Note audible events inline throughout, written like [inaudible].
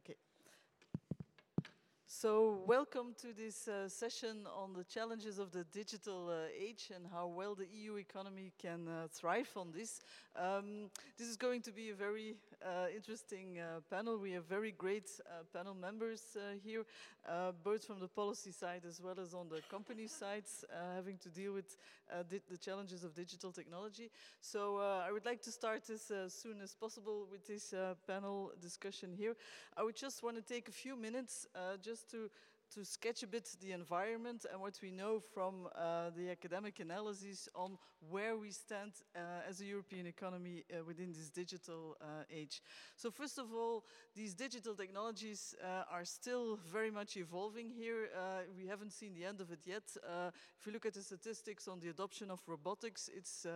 Okay. So welcome to this uh, session on the challenges of the digital uh, age and how well the EU economy can uh, thrive on this. Um, this is going to be a very uh, interesting uh, panel. We have very great uh, panel members here, both from the policy side as well as on the company sides, having to deal with the challenges of digital technology. So I would like to start as soon as possible with this panel discussion here. I would just want to take a few minutes just to, to sketch a bit the environment and what we know from uh, the academic analysis on where we stand uh, as a European economy uh, within this digital uh, age. So first of all, these digital technologies uh, are still very much evolving here. Uh, we haven't seen the end of it yet. if you look at the statistics on the adoption of robotics, it's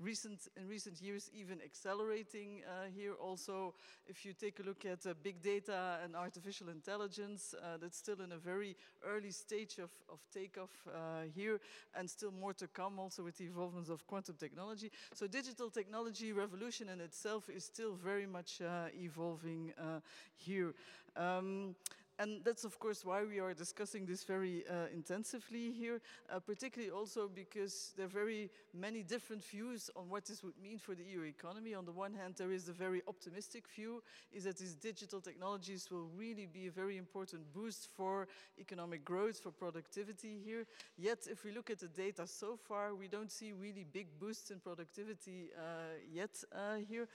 recent, in recent years even accelerating here. Also, if you take a look at big data and artificial intelligence, that's still in a very early stage of, of takeoff uh, here and still more to come also with the evolvement of quantum technology. So digital technology revolution in itself is still very much uh, evolving uh, here. Um, and that's of course why we are discussing this very uh, intensively here, uh, particularly also because there are very many different views on what this would mean for the EU economy. On the one hand, there is a very optimistic view, is that these digital technologies will really be a very important boost for economic growth, for productivity here. Yet, if we look at the data so far, we don't see really big boosts in productivity uh, yet uh, here.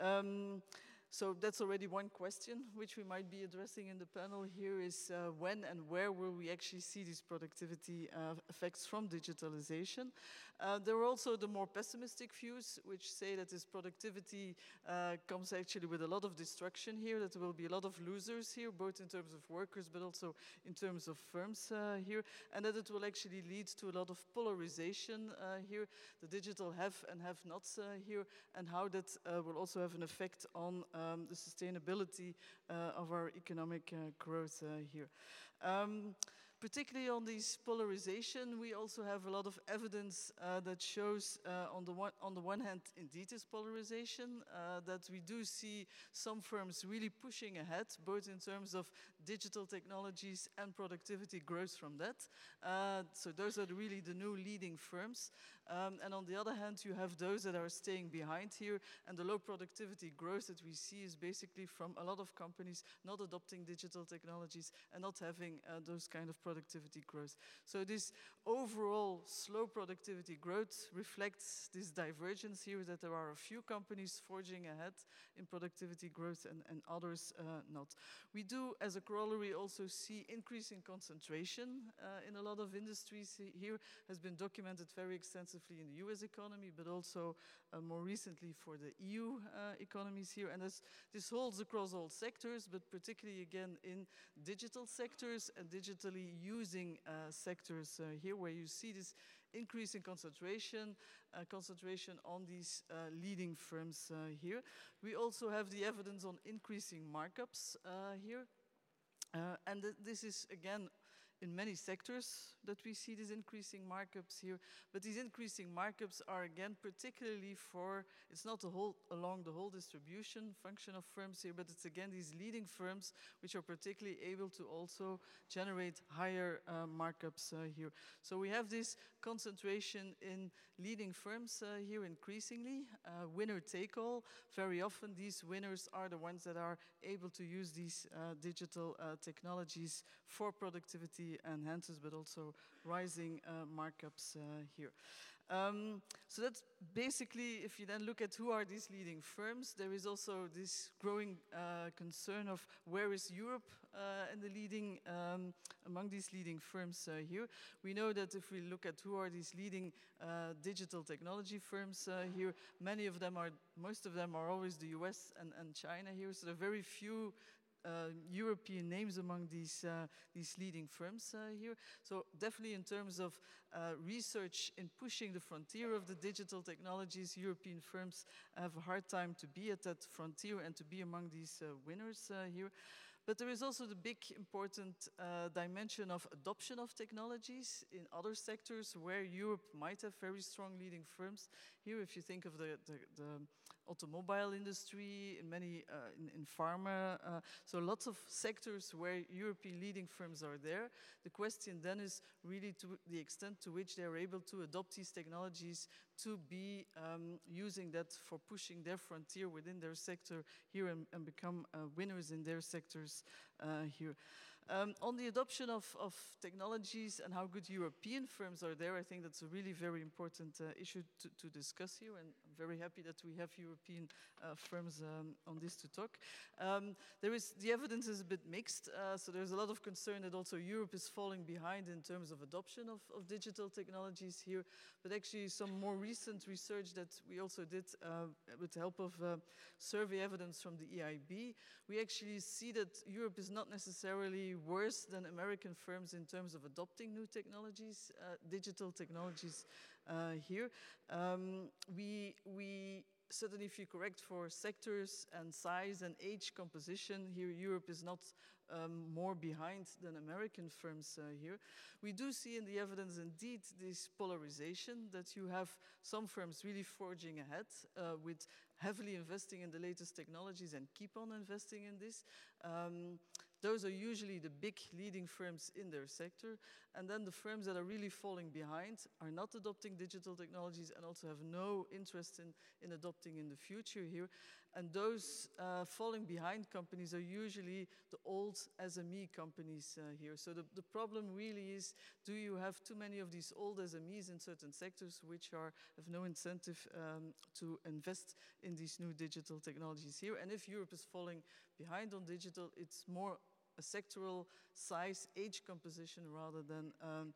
Um, so that's already one question which we might be addressing in the panel here is uh, when and where will we actually see these productivity uh, effects from digitalization. Uh, there are also the more pessimistic views which say that this productivity uh, comes actually with a lot of destruction here, that there will be a lot of losers here, both in terms of workers but also in terms of firms uh, here, and that it will actually lead to a lot of polarization uh, here, the digital have and have nots here, and how that will also have an effect on um, the sustainability uh, of our economic uh, growth uh, here. Um, particularly on this polarization, we also have a lot of evidence uh, that shows, uh, on, the one, on the one hand, indeed this polarization, uh, that we do see some firms really pushing ahead, both in terms of digital technologies and productivity growth from that. so those are really the new leading firms. Um, and on the other hand, you have those that are staying behind here, and the low productivity growth that we see is basically from a lot of companies not adopting digital technologies and not having uh, those kind of productivity growth. So this overall slow productivity growth reflects this divergence here that there are a few companies forging ahead in productivity growth and, and others uh, not. We do, as a corollary, also see increasing concentration uh, in a lot of industries here has been documented very extensively in the US economy, but also uh, more recently for the EU uh, economies here. And this, this holds across all sectors, but particularly again in digital sectors and digitally using uh, sectors uh, here, where you see this increase in concentration, uh, concentration on these leading firms here. We also have the evidence on increasing markups here. and th this is again in many sectors that we see these increasing markups here. But these increasing markups are again particularly for, it's not the whole, along the whole distribution function of firms here, but it's again these leading firms which are particularly able to also generate higher uh, markups uh, here. So we have this concentration in leading firms uh, here increasingly, uh, winner take all. Very often these winners are the ones that are able to use these uh, digital uh, technologies for productivity enhances, but also rising uh, markups uh, here. Um, so that's basically, if you then look at who are these leading firms, there is also this growing uh, concern of where is Europe uh, in the leading, um, among these leading firms uh, here. We know that if we look at who are these leading uh, digital technology firms here, many of them are, most of them are always the US and, and China here, so there are very few European names among these, uh, these leading firms uh, here. So definitely in terms of uh, research in pushing the frontier of the digital technologies, European firms have a hard time to be at that frontier and to be among these uh, winners uh, here. But there is also the big important uh, dimension of adoption of technologies in other sectors where Europe might have very strong leading firms. Here, if you think of the, the, the automobile industry, in many, uh, in, in, pharma. Uh, so lots of sectors where European leading firms are there. The question then is really to the extent to which they are able to adopt these technologies to be um, using that for pushing their frontier within their sector here and, and become uh, winners in their sectors uh, here. Um, on the adoption of, of, technologies and how good European firms are there, I think that's a really very important uh, issue to, to, discuss here, and very happy that we have European uh, firms um, on this to talk. Um, there is the evidence is a bit mixed, uh, so there's a lot of concern that also Europe is falling behind in terms of adoption of, of digital technologies here, but actually some more recent research that we also did uh, with the help of uh, survey evidence from the EIB, we actually see that Europe is not necessarily worse than American firms in terms of adopting new technologies, uh, digital technologies here. Um, we, we certainly if you correct for sectors and size and age composition, here Europe is not um, more behind than American firms uh, here. We do see in the evidence indeed this polarization that you have some firms really forging ahead uh, with heavily investing in the latest technologies and keep on investing in this. Um, those are usually the big leading firms in their sector. And then the firms that are really falling behind are not adopting digital technologies and also have no interest in, in adopting in the future here. And those uh, falling behind companies are usually the old SME companies uh, here. So the, the problem really is, do you have too many of these old SMEs in certain sectors which are, have no incentive um, to invest in these new digital technologies here? And if Europe is falling behind on digital, it's more a sectoral size, age composition rather than um,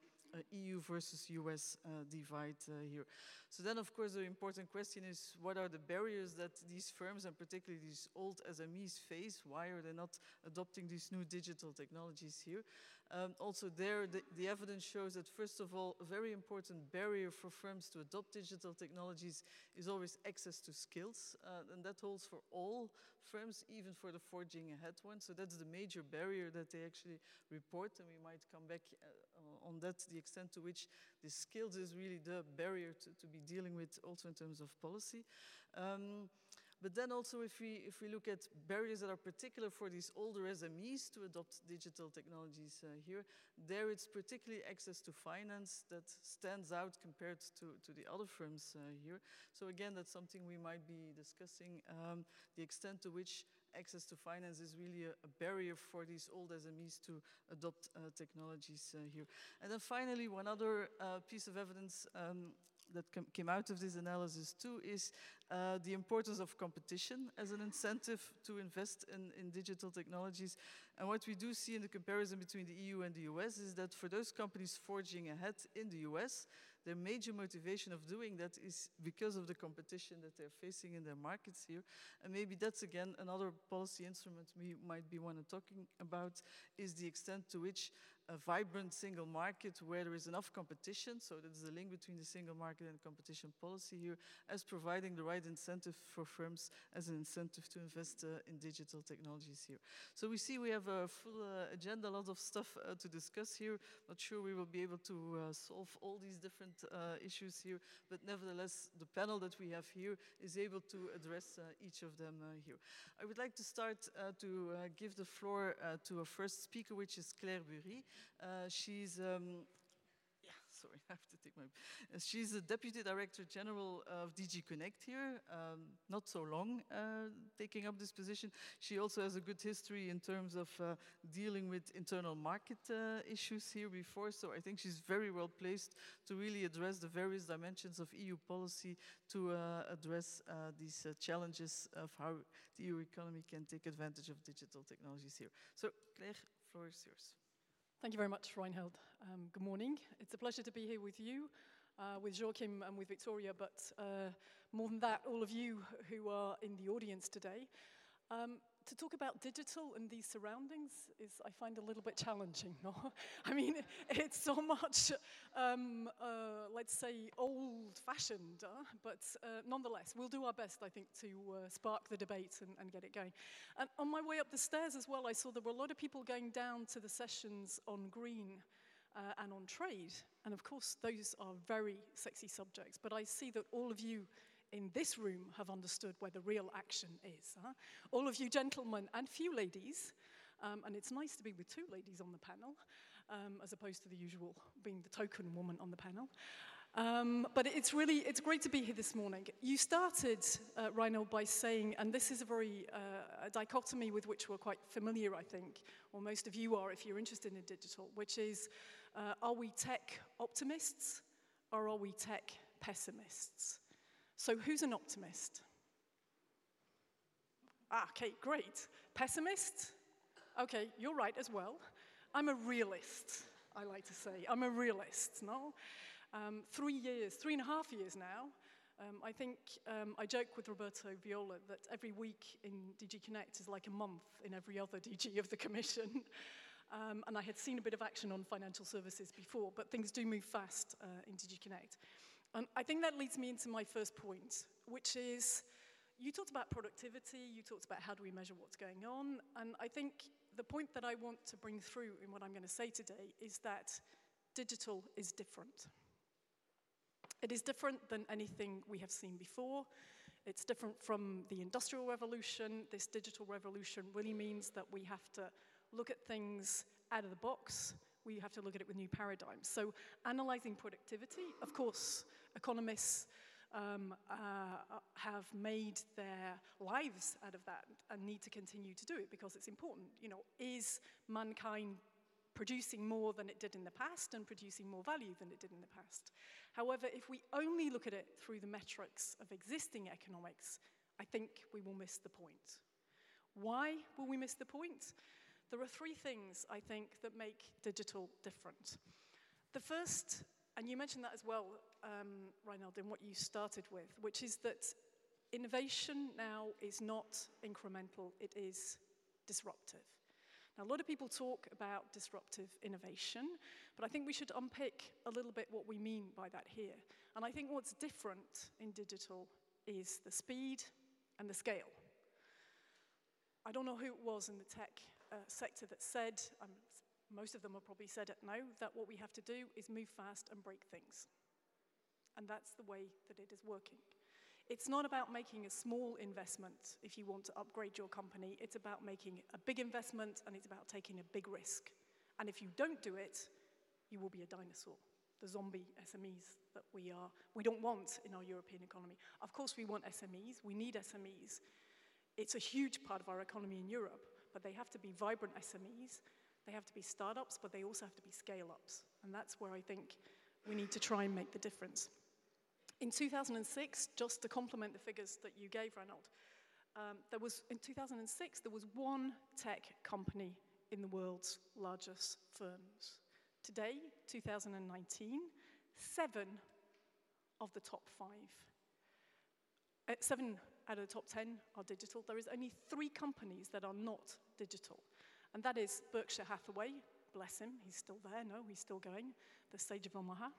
EU versus US uh, divide uh, here. So then, of course, the important question is what are the barriers that these firms, and particularly these old SMEs, face? Why are they not adopting these new digital technologies here? Um, also there, the, the, evidence shows that, first of all, a very important barrier for firms to adopt digital technologies is always access to skills. Uh, and that holds for all firms, even for the forging ahead ones. So that's the major barrier that they actually report. And we might come back uh, on that, the extent to which the skills is really the barrier to, to be dealing with also in terms of policy. Um, but then also if we, if we look at barriers that are particular for these older SMEs to adopt digital technologies uh, here, there it's particularly access to finance that stands out compared to, to the other firms uh, here. So again, that's something we might be discussing, um, the extent to which access to finance is really a, a barrier for these old SMEs to adopt uh, technologies uh, here. And then finally, one other uh, piece of evidence um, that came out of this analysis too is uh, the importance of competition as an incentive to invest in, in digital technologies. And what we do see in the comparison between the EU and the US is that for those companies forging ahead in the US, their major motivation of doing that is because of the competition that they're facing in their markets here. And maybe that's again another policy instrument we might be one talking about is the extent to which a vibrant single market where there is enough competition, so there's the link between the single market and competition policy here, as providing the right incentive for firms as an incentive to invest uh, in digital technologies here. So we see we have a full uh, agenda, a lot of stuff uh, to discuss here. Not sure we will be able to uh, solve all these different uh, issues here, but nevertheless, the panel that we have here is able to address uh, each of them here. I would like to start to give the floor to our first speaker, which is Claire Bury. Uh, she's um, [laughs] sorry, I have to take my. Uh, she's a deputy director general of DG Connect here, um, not so long uh, taking up this position. She also has a good history in terms of uh, dealing with internal market uh, issues here before, so I think she's very well placed to really address the various dimensions of EU policy to uh, address these challenges of how the EU economy can take advantage of digital technologies here. So, Claire, floor is yours. Thank you very much, Reinhilde. Um, good morning. It's a pleasure to be here with you, uh, with Joachim and with Victoria, but uh, more than that, all of you who are in the audience today. Um, to talk about digital and these surroundings is, I find, a little bit challenging. [laughs] No? I mean, it's so much, um, uh, let's say, old-fashioned, uh, but uh, nonetheless, we'll do our best, I think, to uh, spark the debate and, and, get it going. And on my way up the stairs as well, I saw there were a lot of people going down to the sessions on green uh, and on trade. And of course, those are very sexy subjects, but I see that all of you in this room have understood where the real action is. Huh? All of you gentlemen and few ladies, um, and it's nice to be with two ladies on the panel, um, as opposed to the usual being the token woman on the panel. Um, but it's really, it's great to be here this morning. You started, uh, by saying, and this is a very uh, a dichotomy with which we're quite familiar, I think, or most of you are if you're interested in digital, which is, uh, are we tech optimists or are we tech pessimists? So who's an optimist? Ah, okay, great. Pessimist? Okay, you're right as well. I'm a realist, I like to say. I'm a realist, no? Um, three years, three and a half years now, um, I think um, I joke with Roberto Viola that every week in DG Connect is like a month in every other DG of the Commission. [laughs] Um, and I had seen a bit of action on financial services before, but things do move fast uh, in DG Connect. And I think that leads me into my first point, which is you talked about productivity, you talked about how do we measure what's going on, and I think the point that I want to bring through in what I'm going to say today is that digital is different. It is different than anything we have seen before. It's different from the Industrial Revolution. This digital revolution really means that we have to look at things out of the box. We have to look at it with new paradigms. So analyzing productivity, of course, economists um, uh, have made their lives out of that and need to continue to do it because it's important. You know, is mankind producing more than it did in the past and producing more value than it did in the past? However, if we only look at it through the metrics of existing economics, I think we will miss the point. Why will we miss the point? There are three things, I think, that make digital different. The first, and you mentioned that as well, um, Reinhilde, in what you started with, which is that innovation now is not incremental, it is disruptive. Now, a lot of people talk about disruptive innovation, but I think we should unpick a little bit what we mean by that here. And I think what's different in digital is the speed and the scale. I don't know who it was in the tech uh, sector that said, um, most of them have probably said it now, that what we have to do is move fast and break things. And that's the way that it is working. It's not about making a small investment if you want to upgrade your company. It's about making a big investment and it's about taking a big risk. And if you don't do it, you will be a dinosaur. The zombie SMEs that we are, we don't want in our European economy. Of course, we want SMEs. We need SMEs. It's a huge part of our economy in Europe, but they have to be vibrant SMEs. They have to be startups, but they also have to be scale ups. And that's where I think we need to try and make the difference. In 2006, just to complement the figures that you gave, Reinhilde, um, there was, in 2006, there was one tech company in the world's largest firms. Today, 2019, seven of the top five. Uh, seven out of the top 10 are digital. There is only three companies that are not digital. And that is Berkshire Hathaway, bless him, he's still there, no, he's still going, the Sage of Omaha.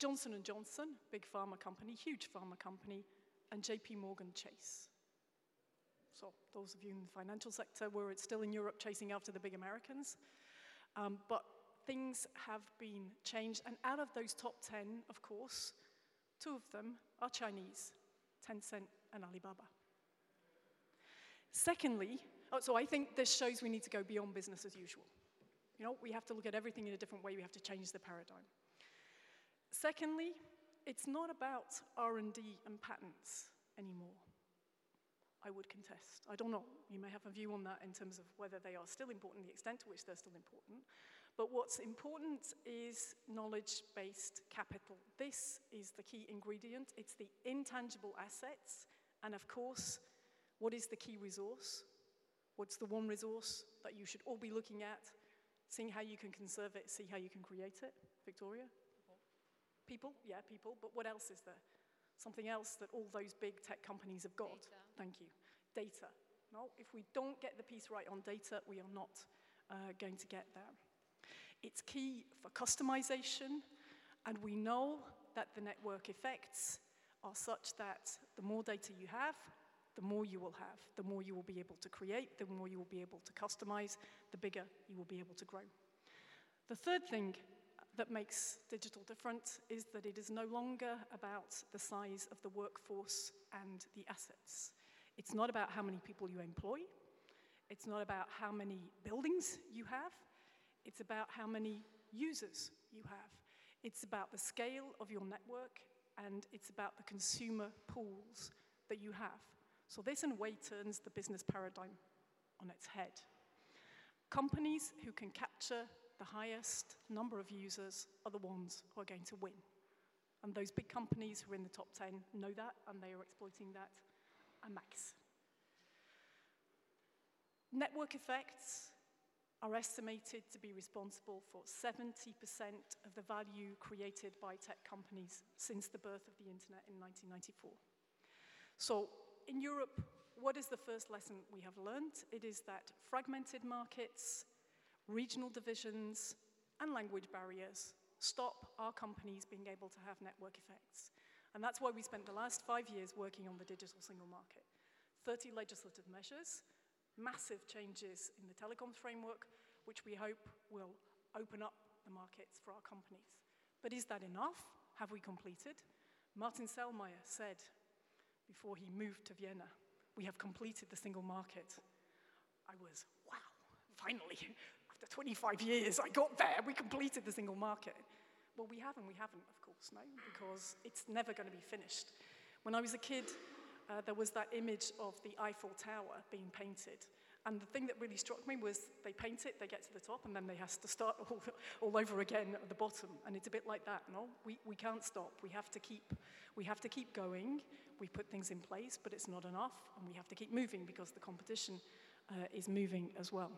Johnson & Johnson, big pharma company, huge pharma company, and JP Morgan Chase. So those of you in the financial sector were still in Europe chasing after the big Americans. Um, but things have been changed. And out of those top 10, of course, two of them are Chinese, Tencent and Alibaba. Secondly, oh, so I think this shows we need to go beyond business as usual. You know, we have to look at everything in a different way. We have to change the paradigm. Secondly, it's not about R&D and patents anymore. I would contest. I don't know. You may have a view on that in terms of whether they are still important, the extent to which they're still important. But what's important is knowledge-based capital. This is the key ingredient. It's the intangible assets. And of course, what is the key resource? What's the one resource that you should all be looking at, seeing how you can conserve it, see how you can create it? Victoria? People, yeah, people, but what else is there? Something else that all those big tech companies have got. Data. Thank you. Data. No, if we don't get the piece right on data, we are not uh, going to get there. It's key for customization, and we know that the network effects are such that the more data you have, the more you will have, the more you will be able to create, the more you will be able to customize, the bigger you will be able to grow. The third thing that makes digital different is that it is no longer about the size of the workforce and the assets. It's not about how many people you employ. It's not about how many buildings you have. It's about how many users you have. It's about the scale of your network and it's about the consumer pools that you have. So this in a way turns the business paradigm on its head. Companies who can capture the highest number of users are the ones who are going to win. And those big companies who are in the top 10 know that and they are exploiting that a max. Network effects are estimated to be responsible for 70% of the value created by tech companies since the birth of the internet in 1994. So in Europe, what is the first lesson we have learned? It is that fragmented markets, regional divisions, and language barriers stop our companies being able to have network effects. And that's why we spent the last five years working on the digital single market. 30 legislative measures, massive changes in the telecoms framework, which we hope will open up the markets for our companies. But is that enough? Have we completed? Martin Selmayr said before he moved to Vienna, we have completed the single market. I was, wow, finally, after 25 years, I got there, we completed the single market. Well, we haven't, we haven't, of course, no, because it's never going to be finished. When I was a kid, uh, there was that image of the Eiffel Tower being painted. And the thing that really struck me was they paint it, they get to the top, and then they have to start [laughs] all, all over again at the bottom. And it's a bit like that, no? We, we can't stop. We have to keep, we have to keep going. We put things in place, but it's not enough, and we have to keep moving because the competition uh, is moving as well.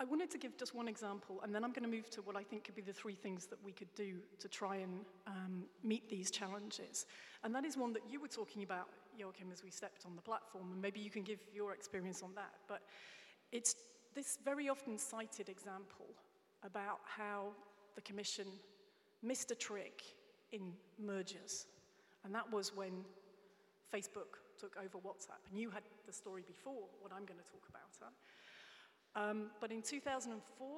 I wanted to give just one example, and then I'm going to move to what I think could be the three things that we could do to try and um, meet these challenges. And that is one that you were talking about, Joachim, as we stepped on the platform, and maybe you can give your experience on that. But it's this very often cited example about how the Commission missed a trick in mergers. And that was when Facebook took over WhatsApp. And you had the story before, what I'm going to talk about. Huh? Um, but in 2004,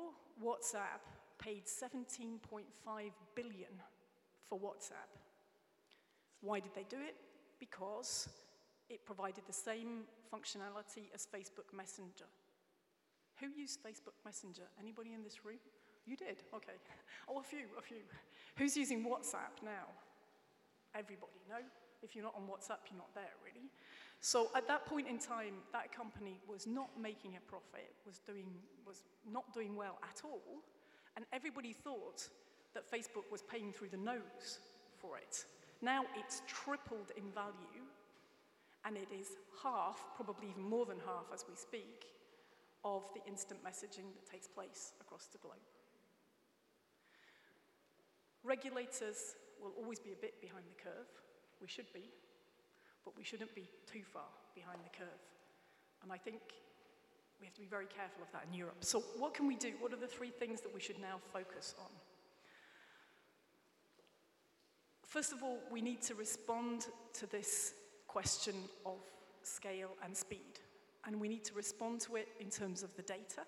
WhatsApp paid 17.5 billion for WhatsApp. Why did they do it? Because it provided the same functionality as Facebook Messenger. Who used Facebook Messenger? Anybody in this room? You did? Okay. [laughs] Oh, a few, a few. Who's using WhatsApp now? Everybody, no? If you're not on WhatsApp, you're not there, really. So at that point in time, that company was not making a profit, was, doing, was not doing well at all, and everybody thought that Facebook was paying through the nose for it. Now it's tripled in value, and it is half, probably even more than half as we speak, of the instant messaging that takes place across the globe. Regulators will always be a bit behind the curve. We should be but we shouldn't be too far behind the curve. And I think we have to be very careful of that in Europe. So, what can we do? What are the three things that we should now focus on? First of all, we need to respond to this question of scale and speed. And we need to respond to it in terms of the data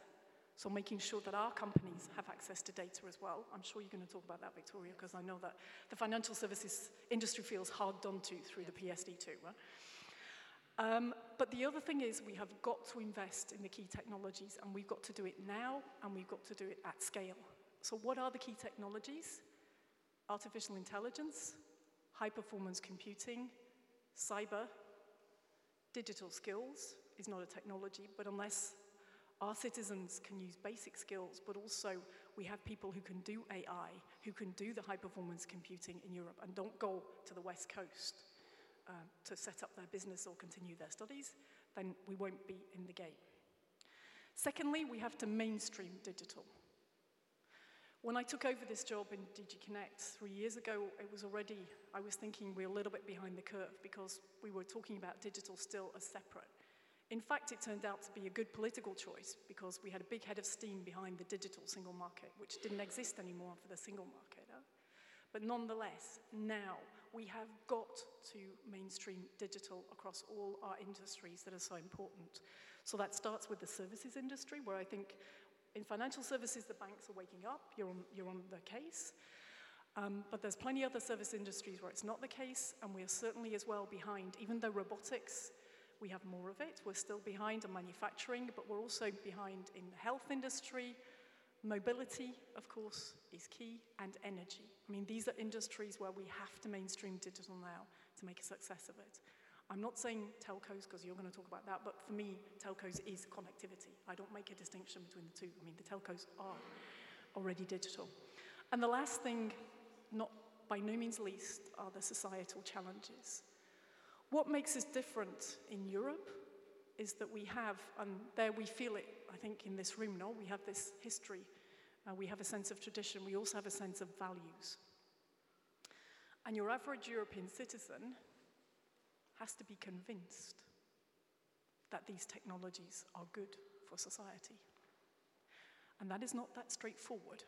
so making sure that our companies have access to data as well. I'm sure you're going to talk about that, Victoria, because I know that the financial services industry feels hard done to through the PSD2. Right? Um, but the other thing is we have got to invest in the key technologies, and we've got to do it now, and we've got to do it at scale. So what are the key technologies? Artificial intelligence, high-performance computing, cyber, digital skills is not a technology, but unless our citizens can use basic skills, but also we have people who can do AI, who can do the high performance computing in Europe and don't go to the West Coast uh, to set up their business or continue their studies, then we won't be in the game. Secondly, we have to mainstream digital. When I took over this job in DG Connect three years ago, it was already, I was thinking we're a little bit behind the curve because we were talking about digital still as separate. In fact, it turned out to be a good political choice because we had a big head of steam behind the digital single market, which didn't exist anymore for the single market. Huh? But nonetheless, now we have got to mainstream digital across all our industries that are so important. So that starts with the services industry, where I think In financial services, the banks are waking up, you're on, you're on the case. Um, but there's plenty of other service industries where it's not the case, and we're certainly as well behind. Even though robotics, we have more of it, we're still behind in manufacturing, but we're also behind in the health industry. Mobility, of course, is key, and energy. I mean, these are industries where we have to mainstream digital now to make a success of it. I'm not saying telcos because you're going to talk about that, but for me, telcos is connectivity. I don't make a distinction between the two. I mean, the telcos are already digital. And the last thing not by no means least, are the societal challenges. What makes us different in Europe is that we have, and there we feel it, I think, in this room, no? We have this history, uh, we have a sense of tradition, we also have a sense of values. And your average European citizen has to be convinced that these technologies are good for society. And that is not that straightforward.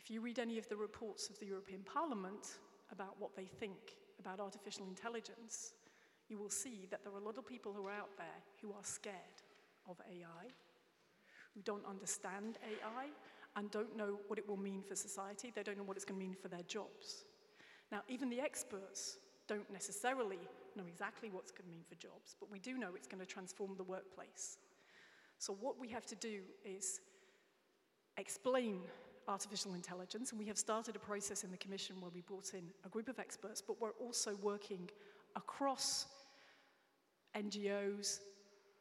If you read any of the reports of the European Parliament about what they think about artificial intelligence, you will see that there are a lot of people who are out there who are scared of AI, who don't understand AI, and don't know what it will mean for society. They don't know what it's going to mean for their jobs. Now, even the experts don't necessarily know exactly what's going to mean for jobs, but we do know it's going to transform the workplace. So, what we have to do is explain artificial intelligence, and we have started a process in the Commission where we brought in a group of experts, but we're also working across NGOs,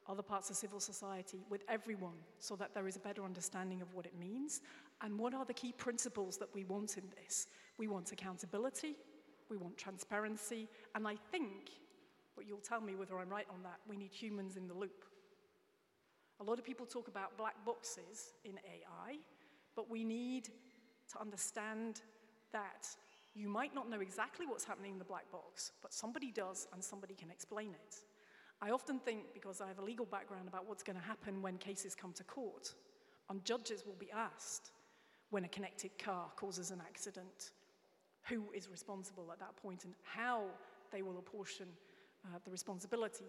other parts of civil society, with everyone, so that there is a better understanding of what it means and what are the key principles that we want in this. We want accountability, we want transparency, and I think, but you'll tell me whether I'm right on that, we need humans in the loop. A lot of people talk about black boxes in AI, but we need to understand that you might not know exactly what's happening in the black box, but somebody does and somebody can explain it. I often think, because I have a legal background, about what's going to happen when cases come to court. And judges will be asked when a connected car causes an accident who is responsible at that point and how they will apportion uh, the responsibility.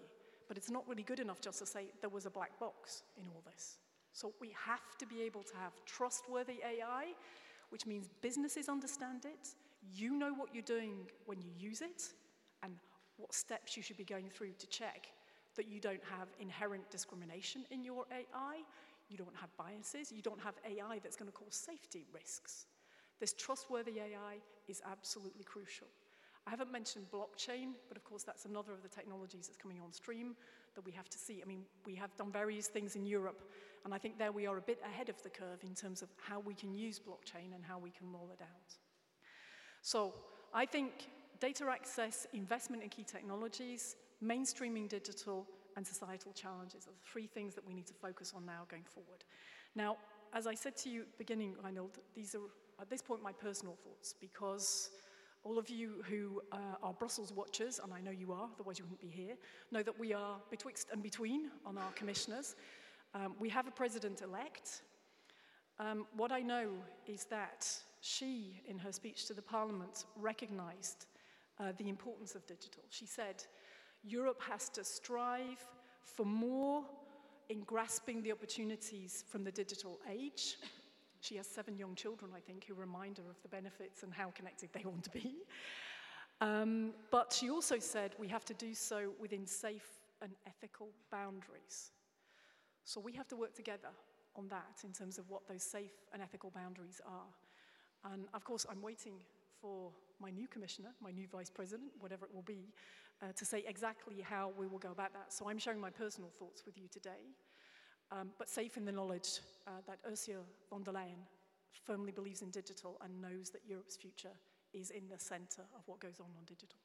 But it's not really good enough just to say there was a black box in all this. So we have to be able to have trustworthy AI, which means businesses understand it, you know what you're doing when you use it, and what steps you should be going through to check that you don't have inherent discrimination in your AI, you don't have biases, you don't have AI that's going to cause safety risks. This trustworthy AI is absolutely crucial. I haven't mentioned blockchain, but of course that's another of the technologies that's coming on stream that we have to see. I mean, we have done various things in Europe and I think there we are a bit ahead of the curve in terms of how we can use blockchain and how we can roll it out. So I think data access, investment in key technologies, mainstreaming digital, and societal challenges are the three things that we need to focus on now going forward. Now, as I said to you at the beginning, Reinhilde, these are at this point my personal thoughts because all of you who uh, are Brussels watchers, and I know you are, otherwise you wouldn't be here, know that we are betwixt and between on our commissioners. Um, we have a president elect. Um, what I know is that she, in her speech to the parliament, recognized uh, the importance of digital. She said, Europe has to strive for more in grasping the opportunities from the digital age. She has seven young children, I think, who remind her of the benefits and how connected they want to be. Um, but she also said we have to do so within safe and ethical boundaries. So we have to work together on that in terms of what those safe and ethical boundaries are. And of course, I'm waiting for my new commissioner, my new vice president, whatever it will be, uh, to say exactly how we will go about that. So I'm sharing my personal thoughts with you today, um, but safe in the knowledge uh, that Ursula von der Leyen firmly believes in digital and knows that Europe's future is in the center of what goes on on digital.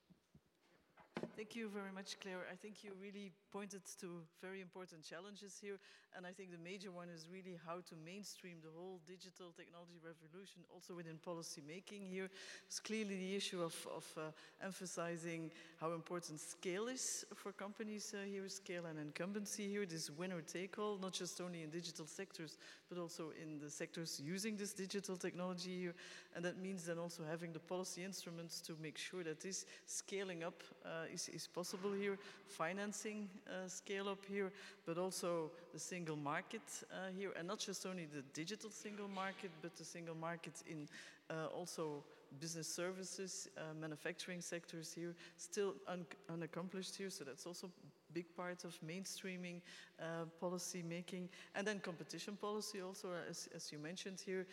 Thank you very much, Claire. I think you really pointed to very important challenges here. And I think the major one is really how to mainstream the whole digital technology revolution also within policy making here. It's clearly the issue of, of uh, emphasizing how important scale is for companies uh, here, scale and incumbency here, this winner take all, not just only in digital sectors, but also in the sectors using this digital technology here. And that means then also having the policy instruments to make sure that this scaling up uh, is, is possible here, financing uh, scale up here, but also the single market uh, here, and not just only the digital single market, but the single market in uh, also business services, uh, manufacturing sectors here, still un unaccomplished here, so that's also big part of mainstreaming uh, policy making. And then competition policy also, as, as you mentioned here,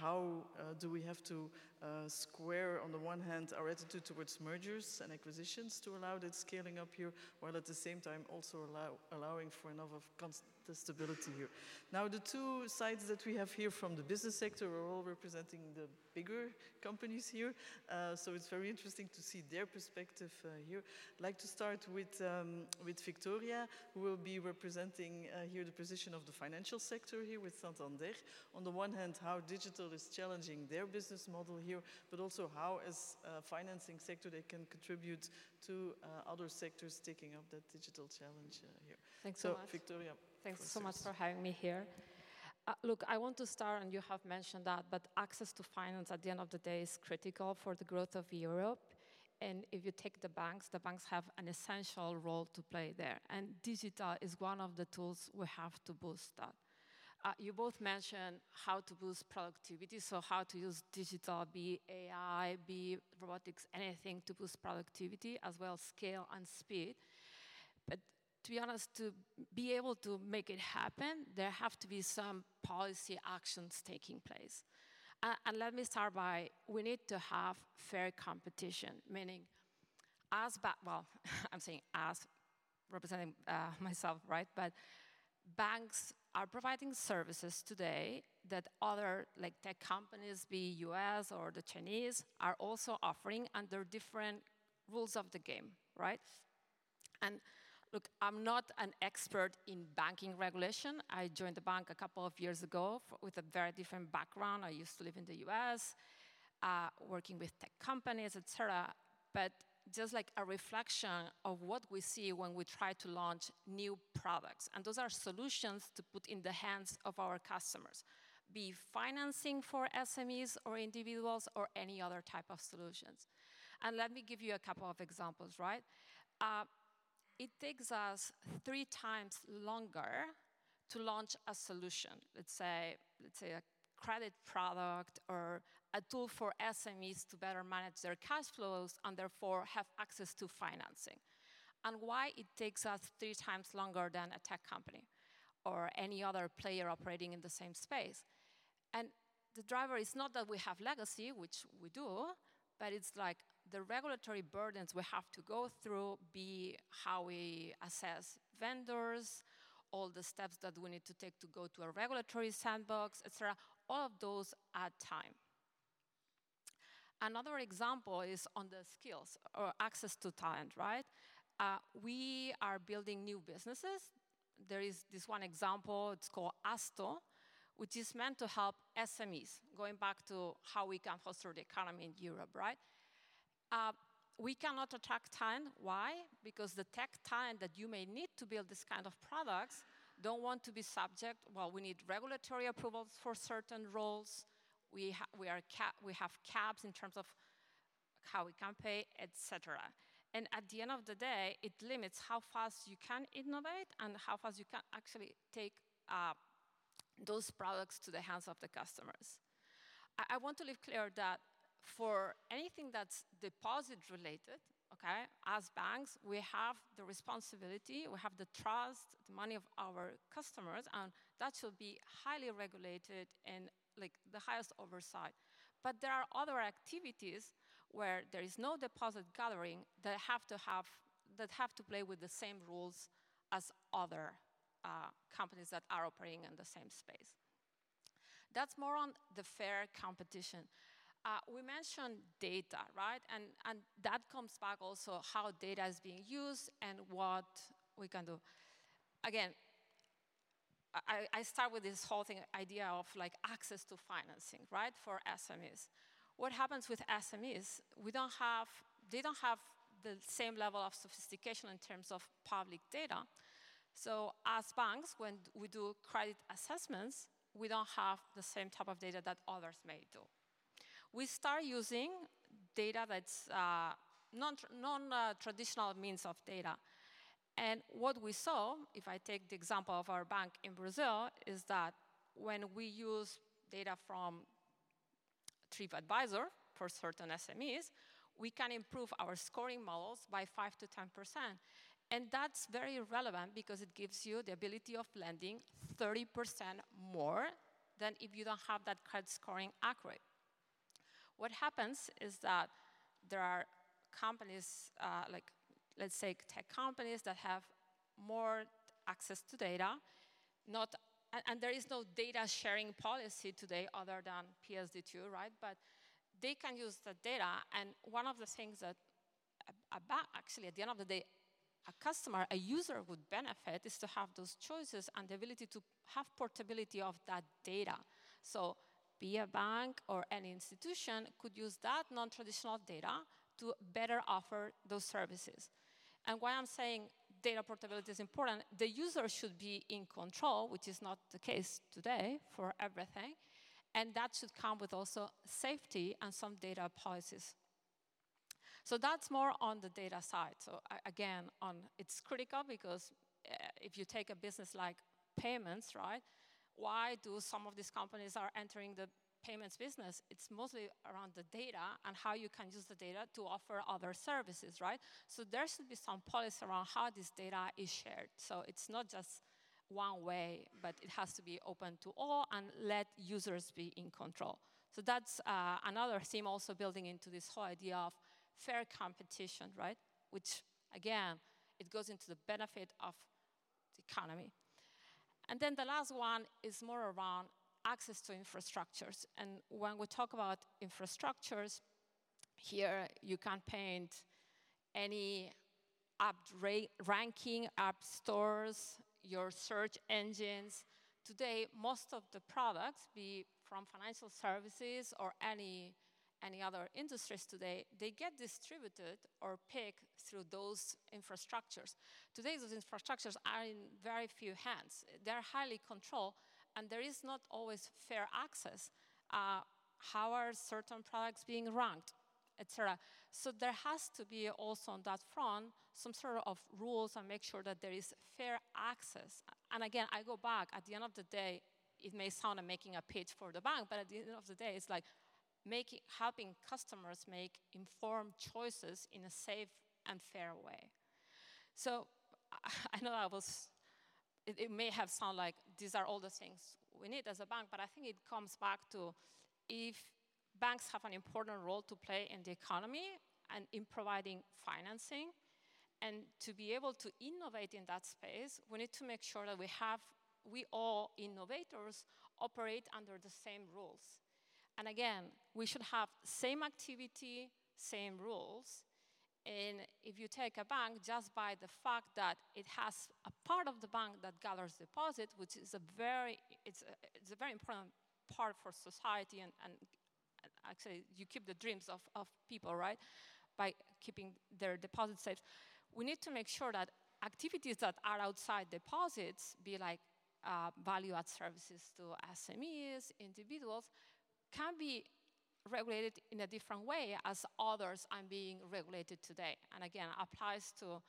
how uh, do we have to uh, square, on the one hand, our attitude towards mergers and acquisitions to allow that scaling up here, while at the same time also allow, allowing for enough of stability here. Now the two sides that we have here from the business sector are all representing the bigger companies here. Uh, so it's very interesting to see their perspective uh, here. I'd like to start with, um, with Victoria, who will be representing uh, here the position of the financial sector here with Santander. On the one hand, how digital is challenging their business model here, but also how as a financing sector they can contribute to uh, other sectors taking up that digital challenge uh, here. Thanks so, so much. Victoria. Thanks so much for having me here. Uh, look, I want to start, and you have mentioned that, but access to finance at the end of the day is critical for the growth of Europe. And if you take the banks, the banks have an essential role to play there. And digital is one of the tools we have to boost that. Uh, you both mentioned how to boost productivity, so how to use digital, be AI, be robotics, anything to boost productivity, as well scale and speed. But to be honest, to be able to make it happen, there have to be some policy actions taking place. Uh, and let me start by, we need to have fair competition, meaning as, well, [laughs] I'm saying as, representing uh, [laughs] myself, right? But banks are providing services today that other like tech companies, be US or the Chinese, are also offering under different rules of the game, right? And Look, I'm not an expert in banking regulation. I joined the bank a couple of years ago for, with a very different background. I used to live in the US, uh, working with tech companies, etc. But just like a reflection of what we see when we try to launch new products. And those are solutions to put in the hands of our customers, be financing for SMEs or individuals or any other type of solutions. And let me give you a couple of examples, right? Uh, it takes us three times longer to launch a solution. Let's say, let's say a credit product or a tool for SMEs to better manage their cash flows and therefore have access to financing. And why it takes us three times longer than a tech company or any other player operating in the same space. And the driver is not that we have legacy, which we do, but it's like the regulatory burdens we have to go through, be how we assess vendors, all the steps that we need to take to go to a regulatory sandbox, etc. All of those add time. Another example is on the skills or access to talent, right? Uh, we are building new businesses. There is this one example, it's called Asto, which is meant to help SMEs, going back to how we can foster the economy in Europe, right? Uh, we cannot attract talent. Why? Because the tech talent that you may need to build this kind of products don't want to be subject. Well, we need regulatory approvals for certain roles. We, ha we, are we have caps in terms of how we can pay, etc. And at the end of the day, it limits how fast you can innovate and how fast you can actually take uh, those products to the hands of the customers. I, I want to leave clear that for anything that's deposit related, okay, as banks, we have the responsibility, we have the trust, the money of our customers, and that should be highly regulated and like the highest oversight. But there are other activities where there is no deposit gathering that have to have that have to play with the same rules as other uh, companies that are operating in the same space. That's more on the fair competition. Uh, we mentioned data, right? And, and that comes back also how data is being used and what we can do. Again, I, I start with this whole thing idea of like access to financing, right, for SMEs. What happens with SMEs? We don't have, they don't have the same level of sophistication in terms of public data. So as banks, when we do credit assessments, we don't have the same type of data that others may do we start using data that's uh, non-traditional non, uh, means of data. And what we saw, if I take the example of our bank in Brazil, is that when we use data from TripAdvisor for certain SMEs, we can improve our scoring models by 5 to 10%. And that's very relevant because it gives you the ability of lending 30% more than if you don't have that credit scoring accurate. What happens is that there are companies, uh, like let's say tech companies that have more access to data, not, and, and there is no data sharing policy today other than PSD2, right? But they can use the data, and one of the things that about actually at the end of the day, a customer, a user would benefit is to have those choices and the ability to have portability of that data. So be a bank or any institution could use that non-traditional data to better offer those services. And why I'm saying data portability is important, the user should be in control, which is not the case today for everything. And that should come with also safety and some data policies. So that's more on the data side. So again, on it's critical because uh, if you take a business like payments, right? Why do some of these companies are entering the payments business, it's mostly around the data and how you can use the data to offer other services, right? So there should be some policy around how this data is shared. So it's not just one way, but it has to be open to all and let users be in control. So that's uh, another theme also building into this whole idea of fair competition, right? Which, again, it goes into the benefit of the economy. And then the last one is more around access to infrastructures. And when we talk about infrastructures, here you can paint any app ranking, app stores, your search engines. Today, most of the products, be from financial services or any, any other industries today, they get distributed or picked through those infrastructures. Today, those infrastructures are in very few hands. They're highly controlled, and there is not always fair access. Uh, how are certain products being ranked, etc. So there has to be also on that front some sort of rules and make sure that there is fair access. And again, I go back. At the end of the day, it may sound like making a pitch for the bank, but at the end of the day, it's like making helping customers make informed choices in a safe and fair way. So [laughs] I know I was it, it may have sound like these are all the things we need as a bank, but I think it comes back to if banks have an important role to play in the economy and in providing financing, and to be able to innovate in that space, we need to make sure that we have, we all innovators operate under the same rules. And again, we should have same activity, same rules, if you take a bank, just by the fact that it has a part of the bank that gathers deposit, which is a very, it's a, it's a very important part for society and, and, and actually you keep the dreams of, of people, right? By keeping their deposit safe. We need to make sure that activities that are outside deposits, be like uh, value add services to SMEs, individuals, can be regulated in a different way as others are being regulated today. And again, applies to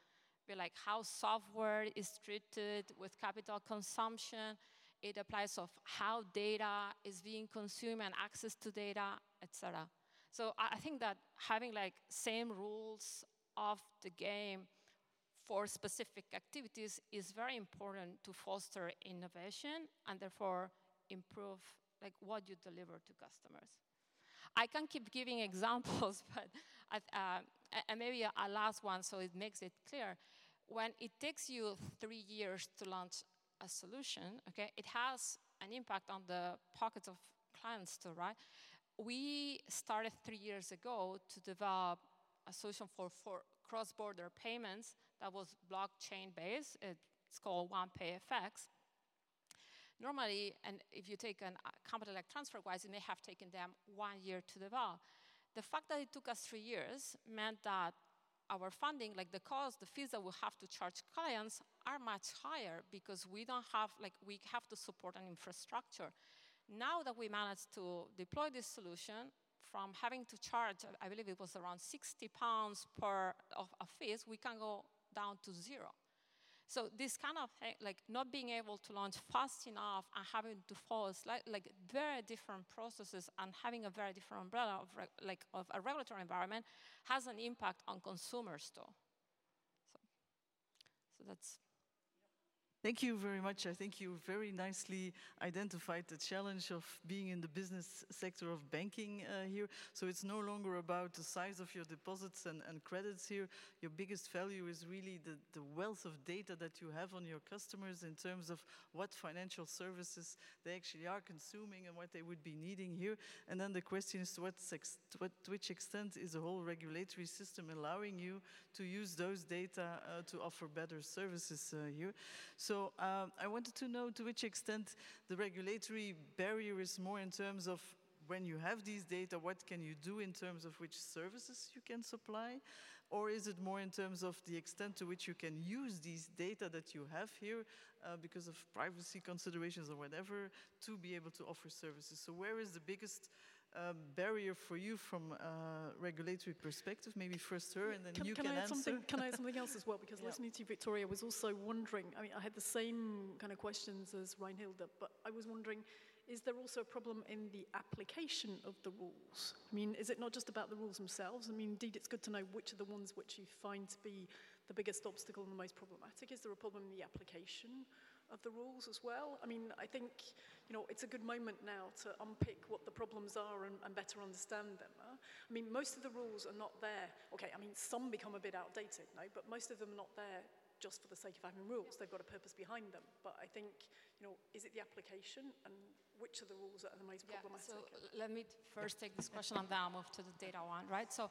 be like how software is treated with capital consumption. It applies of how data is being consumed and access to data, etc. So I think that having like same rules of the game for specific activities is very important to foster innovation and therefore improve like what you deliver to customers. I can keep giving [laughs] examples, but uh, and maybe a, last one so it makes it clear. When it takes you three years to launch a solution, okay, it has an impact on the pockets of clients too, right? We started three years ago to develop a solution for, for cross-border payments that was blockchain based. It's called OnePayFX. Normally, and if you take a company like TransferWise, it may have taken them one year to develop. The fact that it took us three years meant that our funding, like the cost, the fees that we have to charge clients are much higher because we don't have, like, we have to support an infrastructure. Now that we managed to deploy this solution, from having to charge, I believe it was around 60 pounds per of, of fees, we can go down to zero. So this kind of thing, like not being able to launch fast enough and having to follow slight, like very different processes and having a very different umbrella of like of a regulatory environment has an impact on consumers too. So, so that's Thank you very much. I think you very nicely identified the challenge of being in the business sector of banking uh, here. So it's no longer about the size of your deposits and, and credits here. Your biggest value is really the, the wealth of data that you have on your customers in terms of what financial services they actually are consuming and what they would be needing here. And then the question is to what, to, what, to which extent is the whole regulatory system allowing you to use those data uh, to offer better services uh, here. So so um, I wanted to know to which extent the regulatory barrier is more in terms of when you have these data, what can you do in terms of which services you can supply? Or is it more in terms of the extent to which you can use these data that you have here uh, because of privacy considerations or whatever to be able to offer services? So where is the biggest um, barrier for you from a regulatory perspective? Maybe first her, and then can, you can can I add answer. Something, can I add [laughs] something else as well? Because yeah. listening to you, Victoria, was also wondering. I mean, I had the same kind of questions as Reinhilde, but I was wondering. Is there also a problem in the application of the rules? I mean, is it not just about the rules themselves? I mean, indeed, it's good to know which are the ones which you find to be the biggest obstacle and the most problematic. Is there a problem in the application of the rules as well? I mean, I think you know, it's a good moment now to unpick what the problems are and, and better understand them. Huh? I mean, most of the rules are not there. Okay, I mean, some become a bit outdated, no, but most of them are not there just for the sake of having rules. They've got a purpose behind them. But I think, you know, is it the application and which are the rules that are the most problematic? Yeah, so let me first take this question and then I'll move to the data one, right? So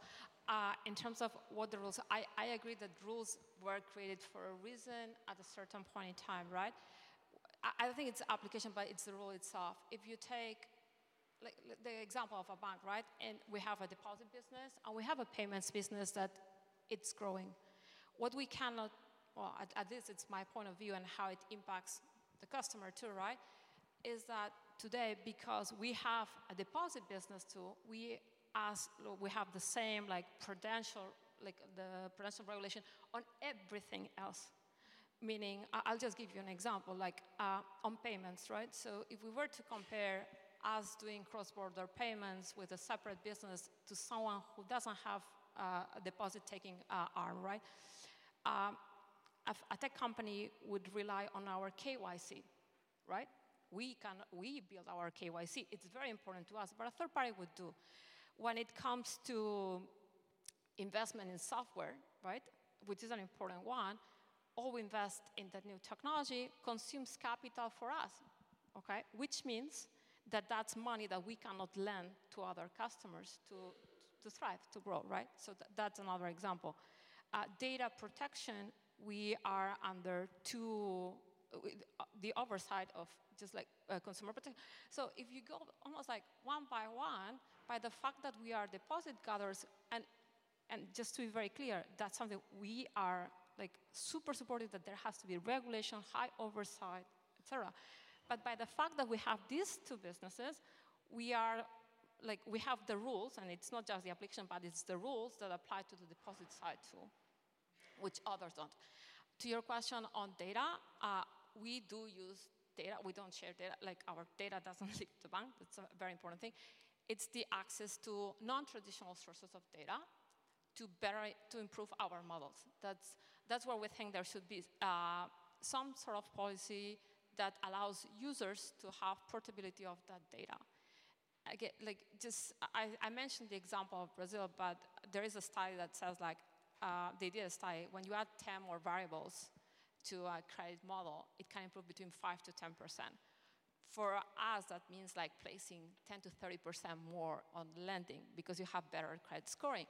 uh, in terms of what the rules, I, I agree that rules were created for a reason at a certain point in time, right? I, don't think it's application, but it's the rule itself. If you take like the example of a bank, right? And we have a deposit business and we have a payments business that it's growing. What we cannot, well, at, at this it's my point of view and how it impacts the customer too, right? Is that today because we have a deposit business too, we as we have the same like prudential, like the prudential regulation on everything else meaning I'll just give you an example, like uh, on payments, right? So if we were to compare us doing cross-border payments with a separate business to someone who doesn't have uh, a deposit-taking uh, arm, right? Um, a tech company would rely on our KYC, right? We can we build our KYC. It's very important to us, but a third party would do. When it comes to investment in software, right, which is an important one, all we invest in that new technology consumes capital for us, okay? Which means that that's money that we cannot lend to other customers to, to thrive, to grow, right? So th that's another example. Uh, data protection, we are under two, uh, the oversight of just like uh, consumer protection. So if you go almost like one by one, by the fact that we are deposit gatherers, and, and just to be very clear, that's something we are like super supportive that there has to be regulation, high oversight, etc. But by the fact that we have these two businesses, we are like we have the rules, and it's not just the application, but it's the rules that apply to the deposit side too, which others don't. To your question on data, uh, we do use data. We don't share data. Like our data doesn't [laughs] leave the bank. That's a very important thing. It's the access to non-traditional sources of data to better to improve our models. That's that's where we think there should be uh, some sort of policy that allows users to have portability of that data. Again, like just I, I, mentioned the example of Brazil, but there is a study that says like uh, they did a study when you add 10 more variables to a credit model, it can improve between 5 to 10 percent. For us, that means like placing 10 to 30 percent more on lending because you have better credit scoring.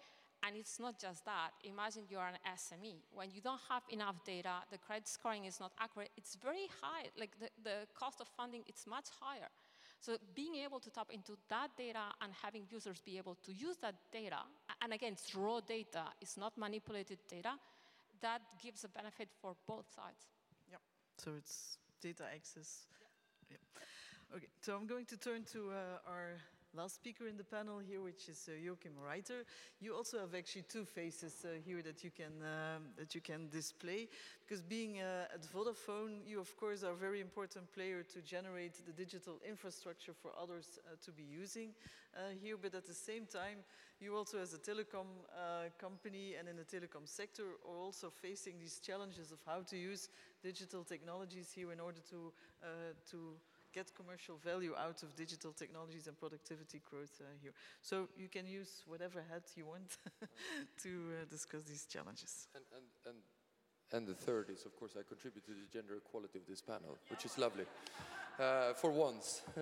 And it's not just that. Imagine you are an SME. When you don't have enough data, the credit scoring is not accurate, it's very high. Like the, the cost of funding, it's much higher. So being able to tap into that data and having users be able to use that data, and again, it's raw data, it's not manipulated data, that gives a benefit for both sides. Yeah, so it's data access. Yep. Okay, so I'm going to turn to uh, our last speaker in the panel here, which is uh, Joakim Reiter. You also have actually two faces uh, here that you can um, that you can display. Because being uh, at Vodafone, you of course are a very important player to generate the digital infrastructure for others uh, to be using uh, here. But at the same time, you also as a telecom uh, company and in the telecom sector are also facing these challenges of how to use digital technologies here in order to to get commercial value out of digital technologies and productivity growth uh, here. So you can use whatever hat you want [laughs] to uh, discuss these challenges. And, and, and, and, the third is, of course, I contribute to the gender equality of this panel, which is lovely, uh, for once. [laughs]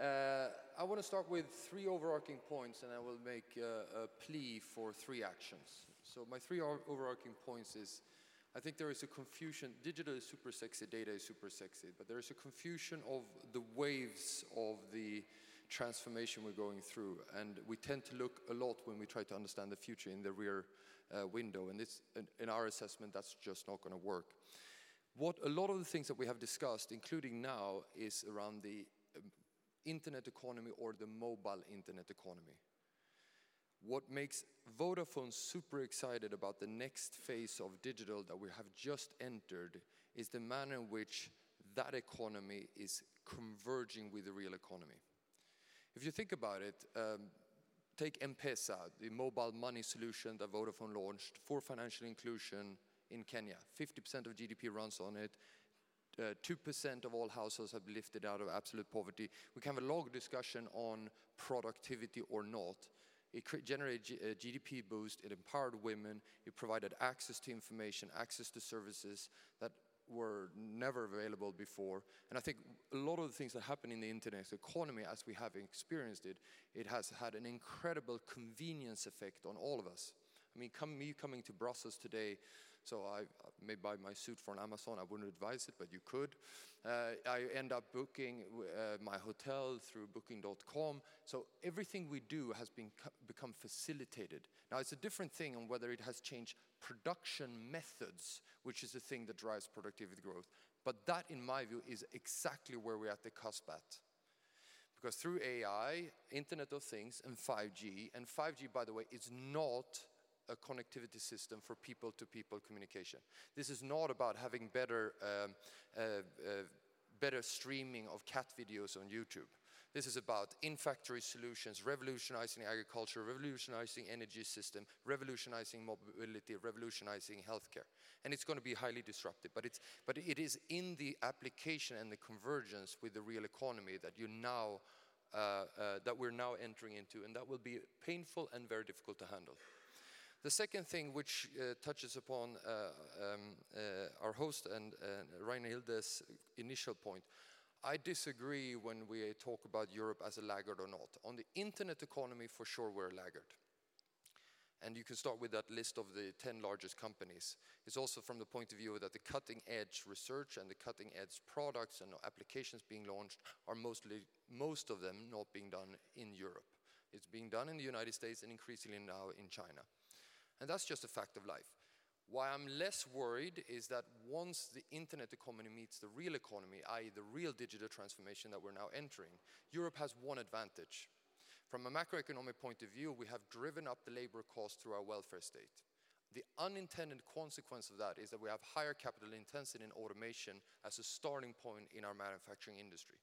Uh, I want to start with three overarching points, and I will make uh, a plea for three actions. So my three overarching points is I think there is a confusion. Digital is super sexy, data is super sexy, but there is a confusion of the waves of the transformation we're going through. And we tend to look a lot when we try to understand the future in the rear uh, window. And this, in our assessment, that's just not going to work. What a lot of the things that we have discussed, including now, is around the um, internet economy or the mobile internet economy. What makes Vodafone super excited about the next phase of digital that we have just entered is the manner in which that economy is converging with the real economy. If you think about it, um, take M-Pesa, the mobile money solution that Vodafone launched for financial inclusion in Kenya. 50% of GDP runs on it. 2% uh, of all households have been lifted out of absolute poverty. We can have a long discussion on productivity or not, it generated a uh, GDP boost, it empowered women, it provided access to information, access to services that were never available before. And I think a lot of the things that happen in the internet economy, as we have experienced it, it has had an incredible convenience effect on all of us. Mean, come, me coming to Brussels today so I may buy my suit from Amazon. I wouldn't advise it, but you could. Uh, I end up booking uh, my hotel through booking.com. So everything we do has been become facilitated. Now it's a different thing on whether it has changed production methods, which is the thing that drives productivity growth. But that, in my view, is exactly where we're at the cusp at. Because through AI, Internet of Things, and 5G, and 5G, by the way, is not a connectivity system for people-to-people communication. This is not about having better, um, uh, uh, better streaming of cat videos on YouTube. This is about in-factory solutions, revolutionizing agriculture, revolutionizing energy system, revolutionizing mobility, revolutionizing healthcare. And it's going to be highly disruptive, but, it's, but it is in the application and the convergence with the real economy that you now, uh, uh, that we're now entering into, and that will be painful and very difficult to handle. The second thing, which uh, touches upon uh, um, uh, our host and Reinhilde's initial point, I disagree when we talk about Europe as a laggard or not. On the internet economy, for sure, we're a laggard. And you can start with that list of the 10 largest companies. It's also from the point of view that the cutting edge research and the cutting edge products and applications being launched are mostly, most of them not being done in Europe. It's being done in the United States and increasingly now in China. And that's just a fact of life. Why I'm less worried is that once the internet economy meets the real economy, i.e., the real digital transformation that we're now entering, Europe has one advantage. From a macroeconomic point of view, we have driven up the labor cost through our welfare state. The unintended consequence of that is that we have higher capital intensity in automation as a starting point in our manufacturing industry.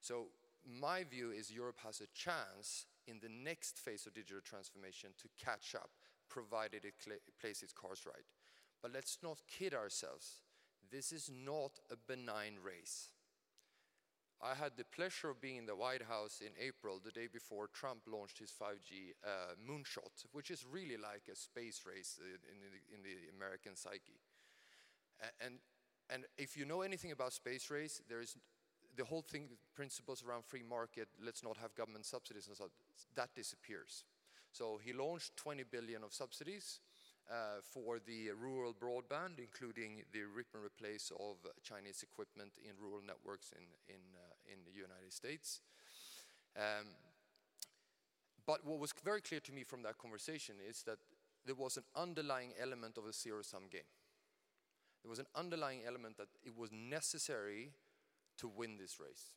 So my view is Europe has a chance in the next phase of digital transformation to catch up provided it plays its cards right. But let's not kid ourselves. This is not a benign race. I had the pleasure of being in the White House in April, the day before Trump launched his 5G uh, moonshot, which is really like a space race in the, in the American psyche. And, and if you know anything about space race, there is the whole thing, principles around free market, let's not have government subsidies and so that disappears. So he launched 20 billion of subsidies uh, for the rural broadband, including the rip and replace of Chinese equipment in rural networks in, in, uh, in the United States. Um, but what was very clear to me from that conversation is that there was an underlying element of a zero-sum game. There was an underlying element that it was necessary to win this race.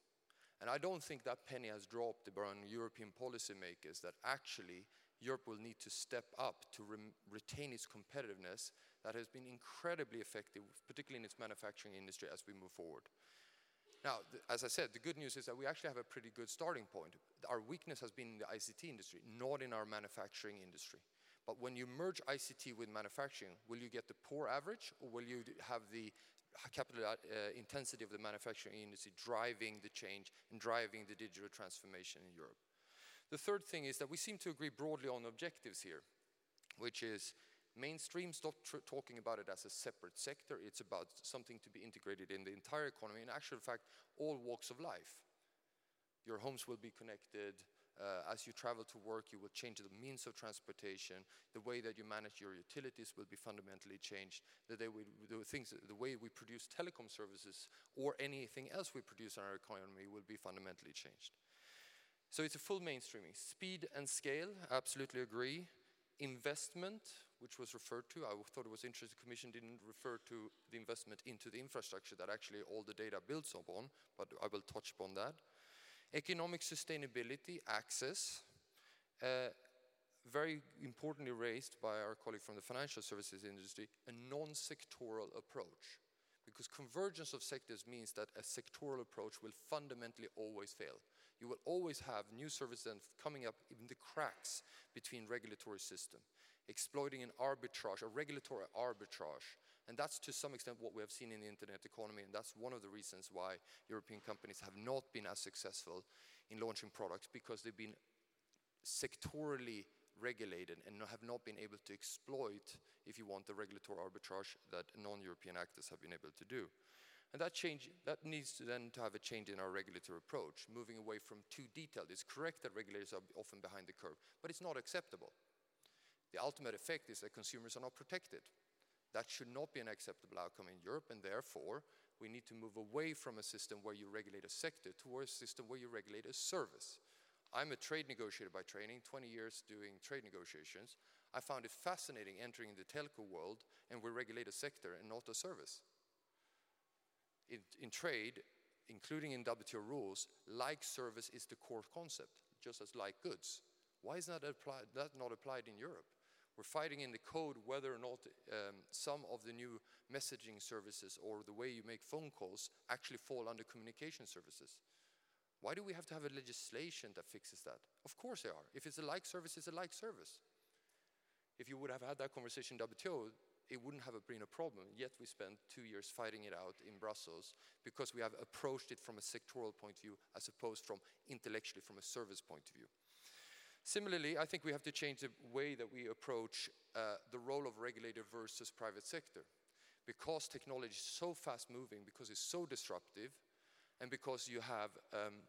And I don't think that penny has dropped around European policymakers that actually Europe will need to step up to retain its competitiveness that has been incredibly effective, particularly in its manufacturing industry as we move forward. Now, as I said, the good news is that we actually have a pretty good starting point. Our weakness has been in the ICT industry, not in our manufacturing industry. But when you merge ICT with manufacturing, will you get the poor average or will you have the capital uh, intensity of the manufacturing industry driving the change and driving the digital transformation in Europe? The third thing is that we seem to agree broadly on objectives here, which is mainstream, stop talking about it as a separate sector. It's about something to be integrated in the entire economy. In actual fact, all walks of life. Your homes will be connected. Uh, as you travel to work, you will change the means of transportation. The way that you manage your utilities will be fundamentally changed. The, we, the, things, the way we produce telecom services or anything else we produce in our economy will be fundamentally changed. So it's a full mainstreaming. Speed and scale, absolutely agree. Investment, which was referred to, I thought it was interesting the Commission didn't refer to the investment into the infrastructure that actually all the data builds upon, but I will touch upon that. Economic sustainability, access, uh, very importantly raised by our colleague from the financial services industry, a non-sectoral approach. Because convergence of sectors means that a sectoral approach will fundamentally always fail you will always have new services coming up in the cracks between regulatory system, exploiting an arbitrage, a regulatory arbitrage. And that's to some extent what we have seen in the internet economy, and that's one of the reasons why European companies have not been as successful in launching products because they've been sectorally regulated and have not been able to exploit, if you want, the regulatory arbitrage that non-European actors have been able to do. And that change, that needs to then to have a change in our regulatory approach, moving away from too detailed. It's correct that regulators are often behind the curve, but it's not acceptable. The ultimate effect is that consumers are not protected. That should not be an acceptable outcome in Europe, and therefore we need to move away from a system where you regulate a sector towards a system where you regulate a service. I'm a trade negotiator by training, 20 years doing trade negotiations. I found it fascinating entering the telco world and we regulate a sector and not a service in, in trade, including in WTO rules, like service is the core concept, just as like goods. Why is that, applied, that not applied in Europe? We're fighting in the code whether or not um, some of the new messaging services or the way you make phone calls actually fall under communication services. Why do we have to have a legislation that fixes that? Of course they are. If it's a like service, it's a like service. If you would have had that conversation WTO, it wouldn't have been a problem. Yet we spent two years fighting it out in Brussels because we have approached it from a sectoral point of view as opposed from intellectually from a service point of view. Similarly, I think we have to change the way that we approach uh, the role of regulator versus private sector. Because technology is so fast moving, because it's so disruptive, and because you have um,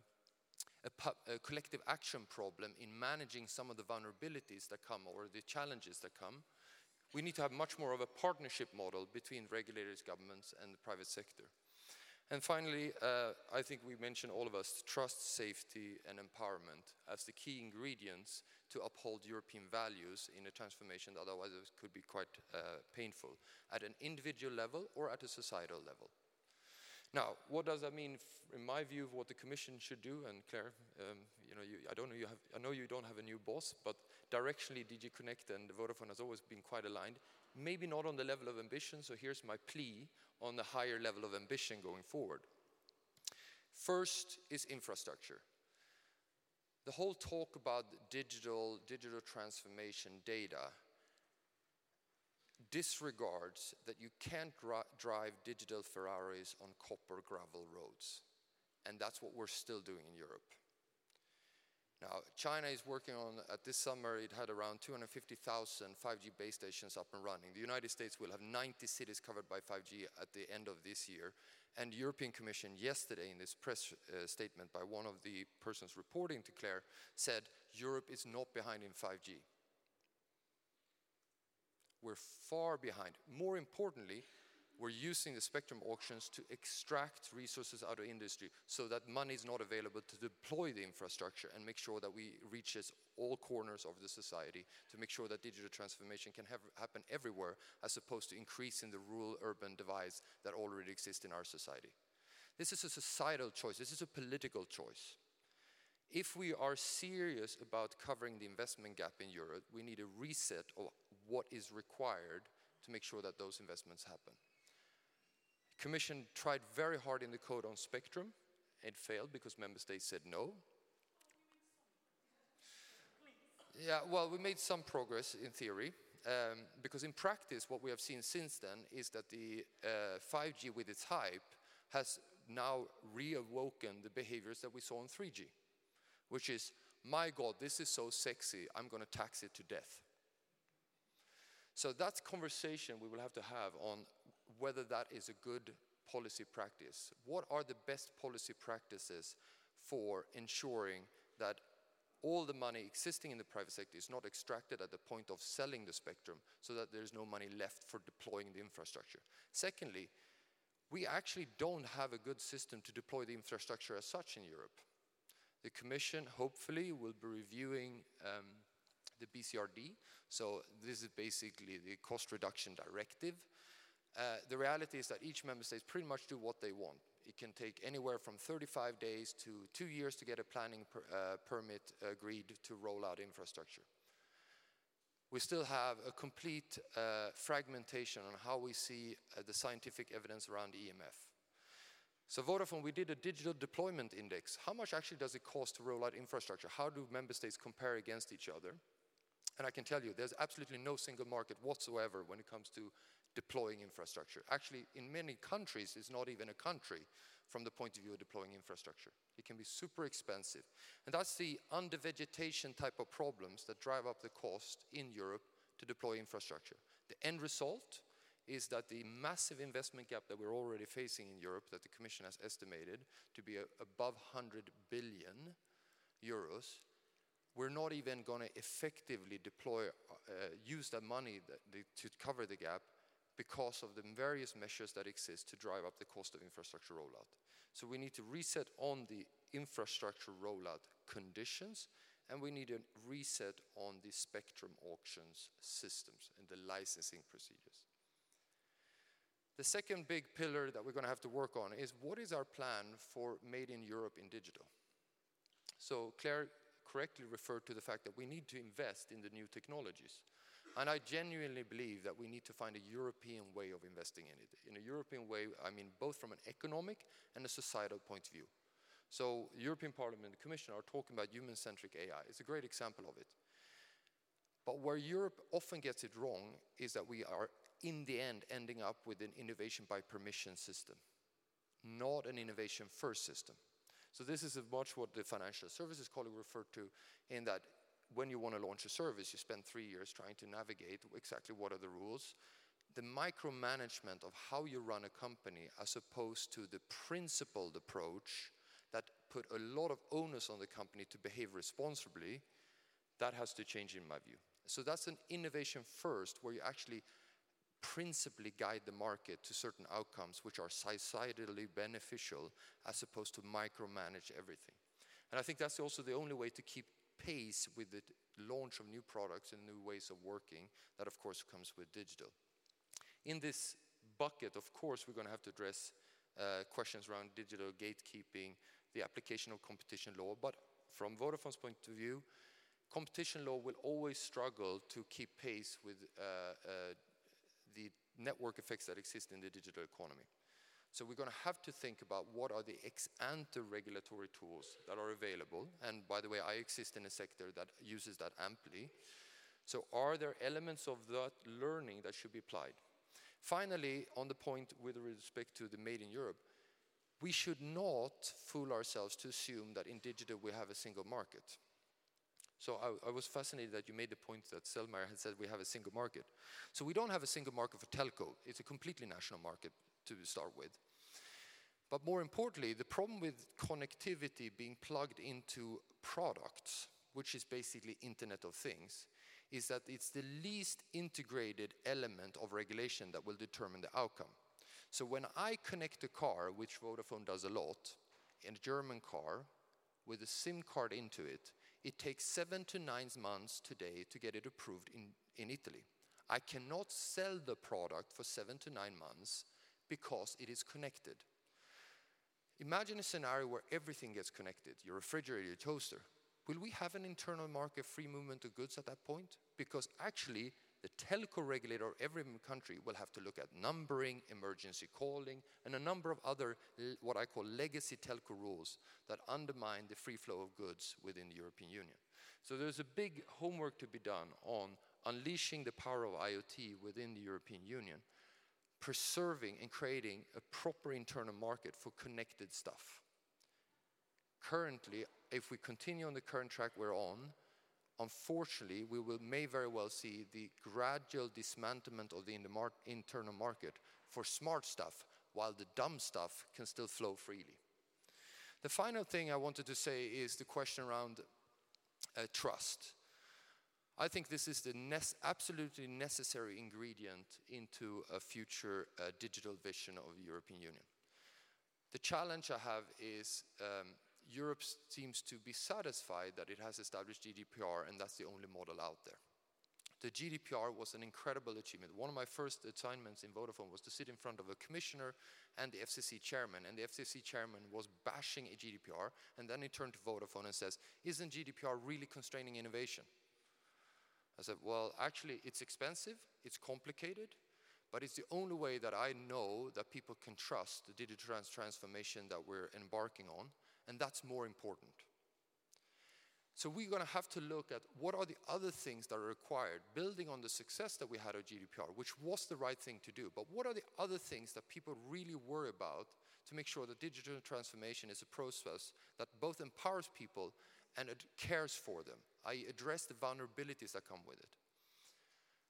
a, a, collective action problem in managing some of the vulnerabilities that come or the challenges that come, we need to have much more of a partnership model between regulators, governments, and the private sector. And finally, uh, I think we mentioned all of us trust, safety, and empowerment as the key ingredients to uphold European values in a transformation that otherwise could be quite uh, painful at an individual level or at a societal level. Now, what does that mean, in my view, of what the Commission should do? And Claire, um, you know, you, I don't know you have, I know you don't have a new boss, but directionally, DG Connect and Vodafone has always been quite aligned. Maybe not on the level of ambition. So here's my plea on the higher level of ambition going forward. First is infrastructure. The whole talk about digital, digital transformation data disregards that you can't drive digital Ferraris on copper gravel roads. And that's what we're still doing in Europe. Now, China is working on, at this summer, it had around 250,000 5G base stations up and running. The United States will have 90 cities covered by 5G at the end of this year. And the European Commission yesterday in this press uh, statement by one of the persons reporting to Claire said Europe is not behind in 5G. We're far behind. More importantly, we're using the spectrum auctions to extract resources out of industry so that money is not available to deploy the infrastructure and make sure that we reaches all corners of the society to make sure that digital transformation can have, happen everywhere as opposed to increasing the rural urban divide that already exists in our society. This is a societal choice, this is a political choice. If we are serious about covering the investment gap in Europe, we need a reset of what is required to make sure that those investments happen. Commission tried very hard in the code on spectrum. It failed because member states said no. Yeah, well, we made some progress in theory, um, because in practice, what we have seen since then is that the uh, 5G with its hype has now reawoken the behaviors that we saw in 3G, which is, my God, this is so sexy, I'm going to tax it to death. So that's conversation we will have to have on whether that is a good policy practice. What are the best policy practices for ensuring that all the money existing in the private sector is not extracted at the point of selling the spectrum so that there's no money left for deploying the infrastructure. Secondly, we actually don't have a good system to deploy the infrastructure as such in Europe. The Commission hopefully will be reviewing um, the BCRD, so this is basically the cost reduction directive. Uh, the reality is that each member state pretty much do what they want. It can take anywhere from 35 days to two years to get a planning per, uh, permit agreed to roll out infrastructure. We still have a complete uh, fragmentation on how we see uh, the scientific evidence around EMF. So Vodafone, we did a digital deployment index. How much actually does it cost to roll out infrastructure? How do member states compare against each other? And I can tell you, there's absolutely no single market whatsoever when it comes to deploying infrastructure. Actually, in many countries, it's not even a country from the point of view of deploying infrastructure. It can be super expensive. And that's the under-vegetation type of problems that drive up the cost in Europe to deploy infrastructure. The end result is that the massive investment gap that we're already facing in Europe, that the Commission has estimated to be above 100 billion euros, we're not even going to effectively deploy, uh, use that money that, the, to cover the gap because of the various measures that exist to drive up the cost of infrastructure rollout. So we need to reset on the infrastructure rollout conditions and we need a reset on the spectrum auctions systems and the licensing procedures. The second big pillar that we're going to have to work on is what is our plan for Made in Europe in digital? So Claire correctly referred to the fact that we need to invest in the new technologies. And I genuinely believe that we need to find a European way of investing in it. In a European way, I mean both from an economic and a societal point of view. So European Parliament and the Commission are talking about human-centric AI. It's a great example of it. But where Europe often gets it wrong is that we are, in the end, ending up with an innovation by permission system, not an innovation first system. So this is much what the financial services colleague referred to in that when you want to launch a service, you spend three years trying to navigate exactly what are the rules. The micromanagement of how you run a company as opposed to the principled approach that put a lot of onus on the company to behave responsibly, that has to change in my view. So that's an innovation first where you actually principally guide the market to certain outcomes which are societally beneficial as opposed to micromanage everything. And I think that's also the only way to keep pace with the launch of new products and new ways of working that of course comes with digital. In this bucket, of course, we're going to have to address uh, questions around digital gatekeeping, the application of competition law, but from Vodafone's point of view, competition law will always struggle to keep pace with uh, uh, the network effects that exist in the digital economy. So we're going to have to think about what are the ex-ante regulatory tools that are available. And by the way, I exist in a sector that uses that amply. So are there elements of that learning that should be applied? Finally, on the point with respect to the Made in Europe, we should not fool ourselves to assume that in digital we have a single market. So I, I, was fascinated that you made the point that Selmayr had said we have a single market. So we don't have a single market for telco. It's a completely national market to start with. But more importantly, the problem with connectivity being plugged into products, which is basically Internet of Things, is that it's the least integrated element of regulation that will determine the outcome. So when I connect a car, which Vodafone does a lot, in a German car, with a SIM card into it, it takes seven to nine months today to get it approved in, in Italy. I cannot sell the product for seven to nine months because it is connected. Imagine a scenario where everything gets connected, your refrigerator, your toaster. Will we have an internal market free movement of goods at that point? Because actually, the telco regulator of every country will have to look at numbering, emergency calling, and a number of other, what I call legacy telco rules that undermine the free flow of goods within the European Union. So there's a big homework to be done on unleashing the power of IoT within the European Union, preserving and creating a proper internal market for connected stuff. Currently, if we continue on the current track we're on, unfortunately, we will may very well see the gradual dismantlement of the internal market for smart stuff, while the dumb stuff can still flow freely. The final thing I wanted to say is the question around uh, trust. I think this is the absolutely necessary ingredient into a future uh, digital vision of the European Union. The challenge I have is um, Europe seems to be satisfied that it has established GDPR and that's the only model out there. The GDPR was an incredible achievement. One of my first assignments in Vodafone was to sit in front of a commissioner and the FCC chairman, and the FCC chairman was bashing a GDPR, and then he turned to Vodafone and says, Isn't GDPR really constraining innovation? I said, Well, actually, it's expensive, it's complicated, but it's the only way that I know that people can trust the digital transformation that we're embarking on and that's more important. So we're going to have to look at what are the other things that are required, building on the success that we had of GDPR, which was the right thing to do. But what are the other things that people really worry about to make sure that digital transformation is a process that both empowers people and it cares for them, I address the vulnerabilities that come with it.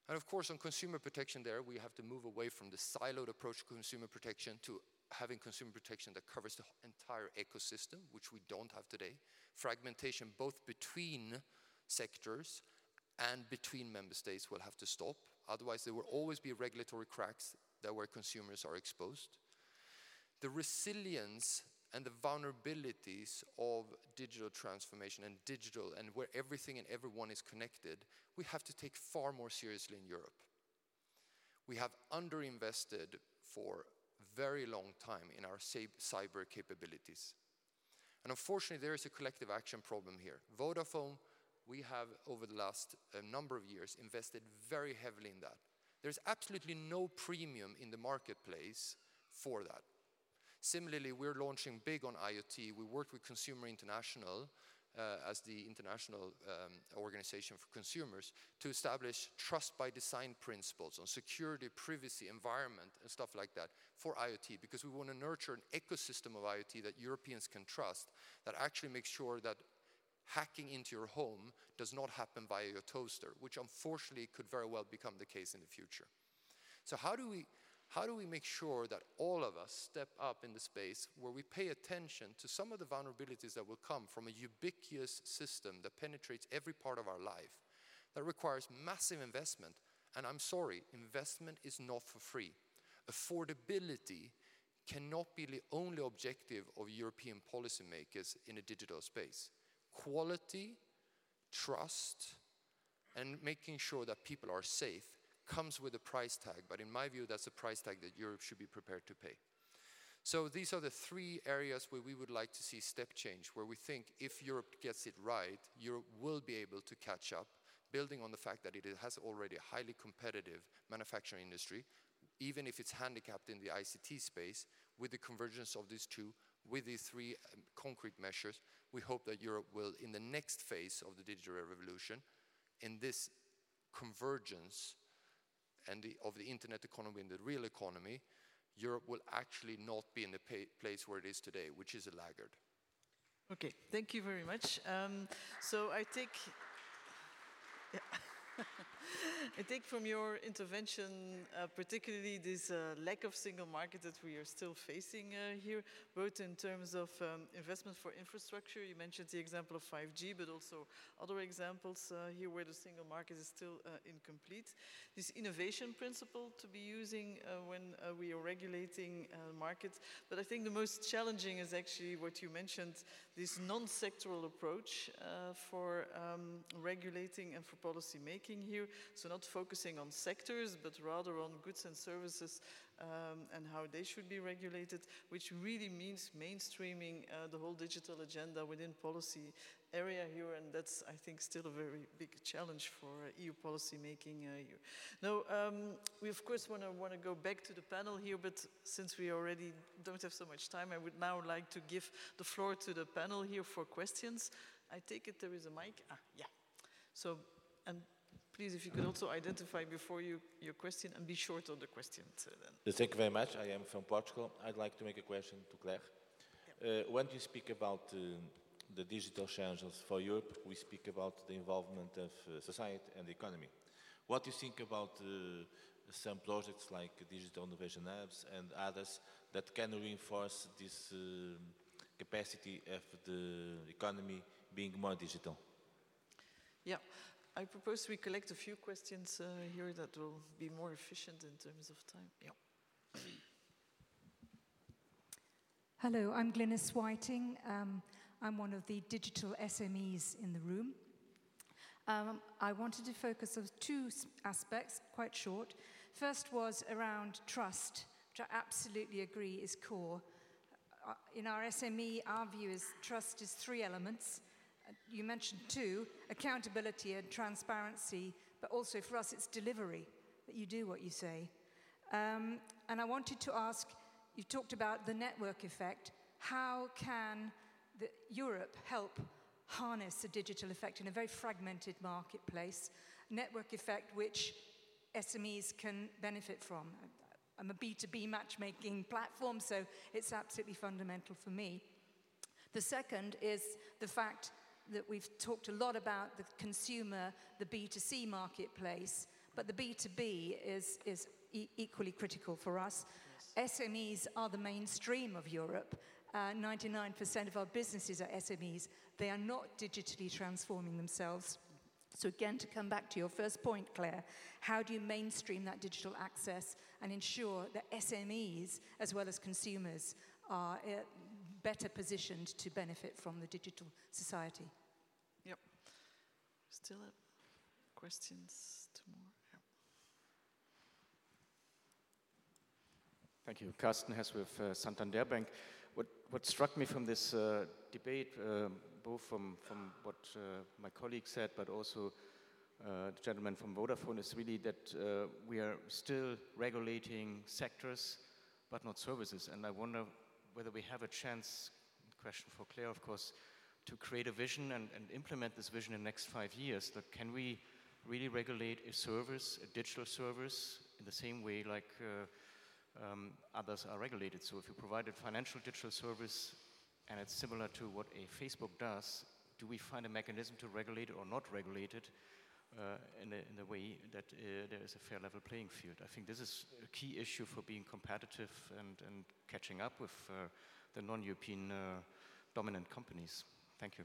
And of course, on consumer protection, there we have to move away from the siloed approach to consumer protection to having consumer protection that covers the entire ecosystem, which we don't have today. Fragmentation both between sectors and between member states will have to stop. Otherwise, there will always be regulatory cracks that where consumers are exposed. The resilience and the vulnerabilities of digital transformation and digital and where everything and everyone is connected, we have to take far more seriously in Europe. We have underinvested for very long time in our cyber capabilities. And unfortunately, there is a collective action problem here. Vodafone, we have over the last uh, number of years invested very heavily in that. There's absolutely no premium in the marketplace for that. Similarly, we're launching big on IoT. We worked with Consumer International uh, as the international um, organization for consumers to establish trust by design principles on security, privacy, environment, and stuff like that for IoT because we want to nurture an ecosystem of IoT that Europeans can trust that actually makes sure that hacking into your home does not happen via your toaster, which unfortunately could very well become the case in the future. So, how do we how do we make sure that all of us step up in the space where we pay attention to some of the vulnerabilities that will come from a ubiquitous system that penetrates every part of our life, that requires massive investment? And I'm sorry, investment is not for free. Affordability cannot be the only objective of European policymakers in a digital space. Quality, trust, and making sure that people are safe comes with a price tag, but in my view, that's a price tag that Europe should be prepared to pay. So these are the three areas where we would like to see step change, where we think if Europe gets it right, Europe will be able to catch up, building on the fact that it has already a highly competitive manufacturing industry, even if it's handicapped in the ICT space, with the convergence of these two, with these three um, concrete measures, we hope that Europe will, in the next phase of the digital revolution, in this convergence, and the, of the internet economy and the real economy, Europe will actually not be in the place where it is today, which is a laggard. Okay, thank you very much. Um, so I take. I think from your intervention, uh, particularly this uh, lack of single market that we are still facing uh, here, both in terms of um, investment for infrastructure, you mentioned the example of 5G, but also other examples uh, here where the single market is still uh, incomplete. This innovation principle to be using uh, when we are regulating markets, but I think the most challenging is actually what you mentioned, this non-sectoral approach for um, regulating and for policy making here. So not focusing on sectors, but rather on goods and services um, and how they should be regulated, which really means mainstreaming uh, the whole digital agenda within policy area here, and that's, I think, still a very big challenge for uh, EU policy making uh, here. Now, um, we of course want to want to go back to the panel here, but since we already don't have so much time, I would now like to give the floor to the panel here for questions. I take it there is a mic. Ah, yeah. So, and please, if you could also identify before you your question and be short on the question. So. Thank you very much. I am from Portugal. I'd like to make a question to Claire. Uh, when you speak about uh, the digital challenges for Europe, we speak about the involvement of uh, society and the economy. What do you think about uh, some projects like Digital Innovation Hubs and others that can reinforce this uh, capacity of the economy being more digital? Yeah, I propose we collect a few questions uh, here that will be more efficient in terms of time. Yeah. Hello, I'm Glynis Whiting. Um, I'm one of the digital SMEs in the room. Um, I wanted to focus on two aspects, quite short. First was around trust, which I absolutely agree is core. Uh, in our SME, our view is trust is three elements. You mentioned two accountability and transparency, but also for us, it's delivery that you do what you say. Um, and I wanted to ask you talked about the network effect. How can that Europe help harness the digital effect in a very fragmented marketplace, network effect which SMEs can benefit from. I'm a B2B matchmaking platform, so it's absolutely fundamental for me. The second is the fact that we've talked a lot about the consumer, the B2C marketplace, but the B2B is, is e equally critical for us. Yes. SMEs are the mainstream of Europe, 99% uh, of our businesses are SMEs. They are not digitally transforming themselves. So, again, to come back to your first point, Claire, how do you mainstream that digital access and ensure that SMEs, as well as consumers, are uh, better positioned to benefit from the digital society? Yep. Still have questions? Tomorrow? Thank you. Carsten Hess with uh, Santander Bank what what struck me from this uh, debate, uh, both from, from what uh, my colleague said, but also uh, the gentleman from Vodafone, is really that uh, we are still regulating sectors, but not services. And I wonder whether we have a chance, question for Claire, of course, to create a vision and, and implement this vision in the next five years. That can we really regulate a service, a digital service, in the same way like uh, um, others are regulated. So if you provide a financial digital service and it's similar to what a Facebook does, do we find a mechanism to regulate it or not regulate it uh, in, a, in, a, way that uh, there is a fair level playing field? I think this is a key issue for being competitive and, and catching up with uh, the non-European uh, dominant companies. Thank you.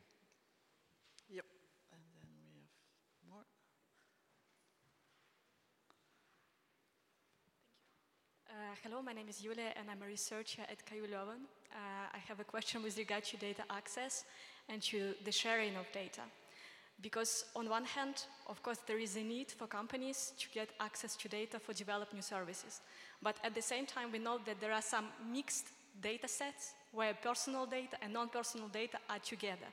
Yep. And then we have more thank you. Uh, hello, my name is Julia and I'm a researcher at KU Leuven. Uh, I have a question with regard to data access and to the sharing of data. Because on one hand, of course, there is a need for companies to get access to data for develop new services. But at the same time, we know that there are some mixed data sets where personal data and non-personal data are together.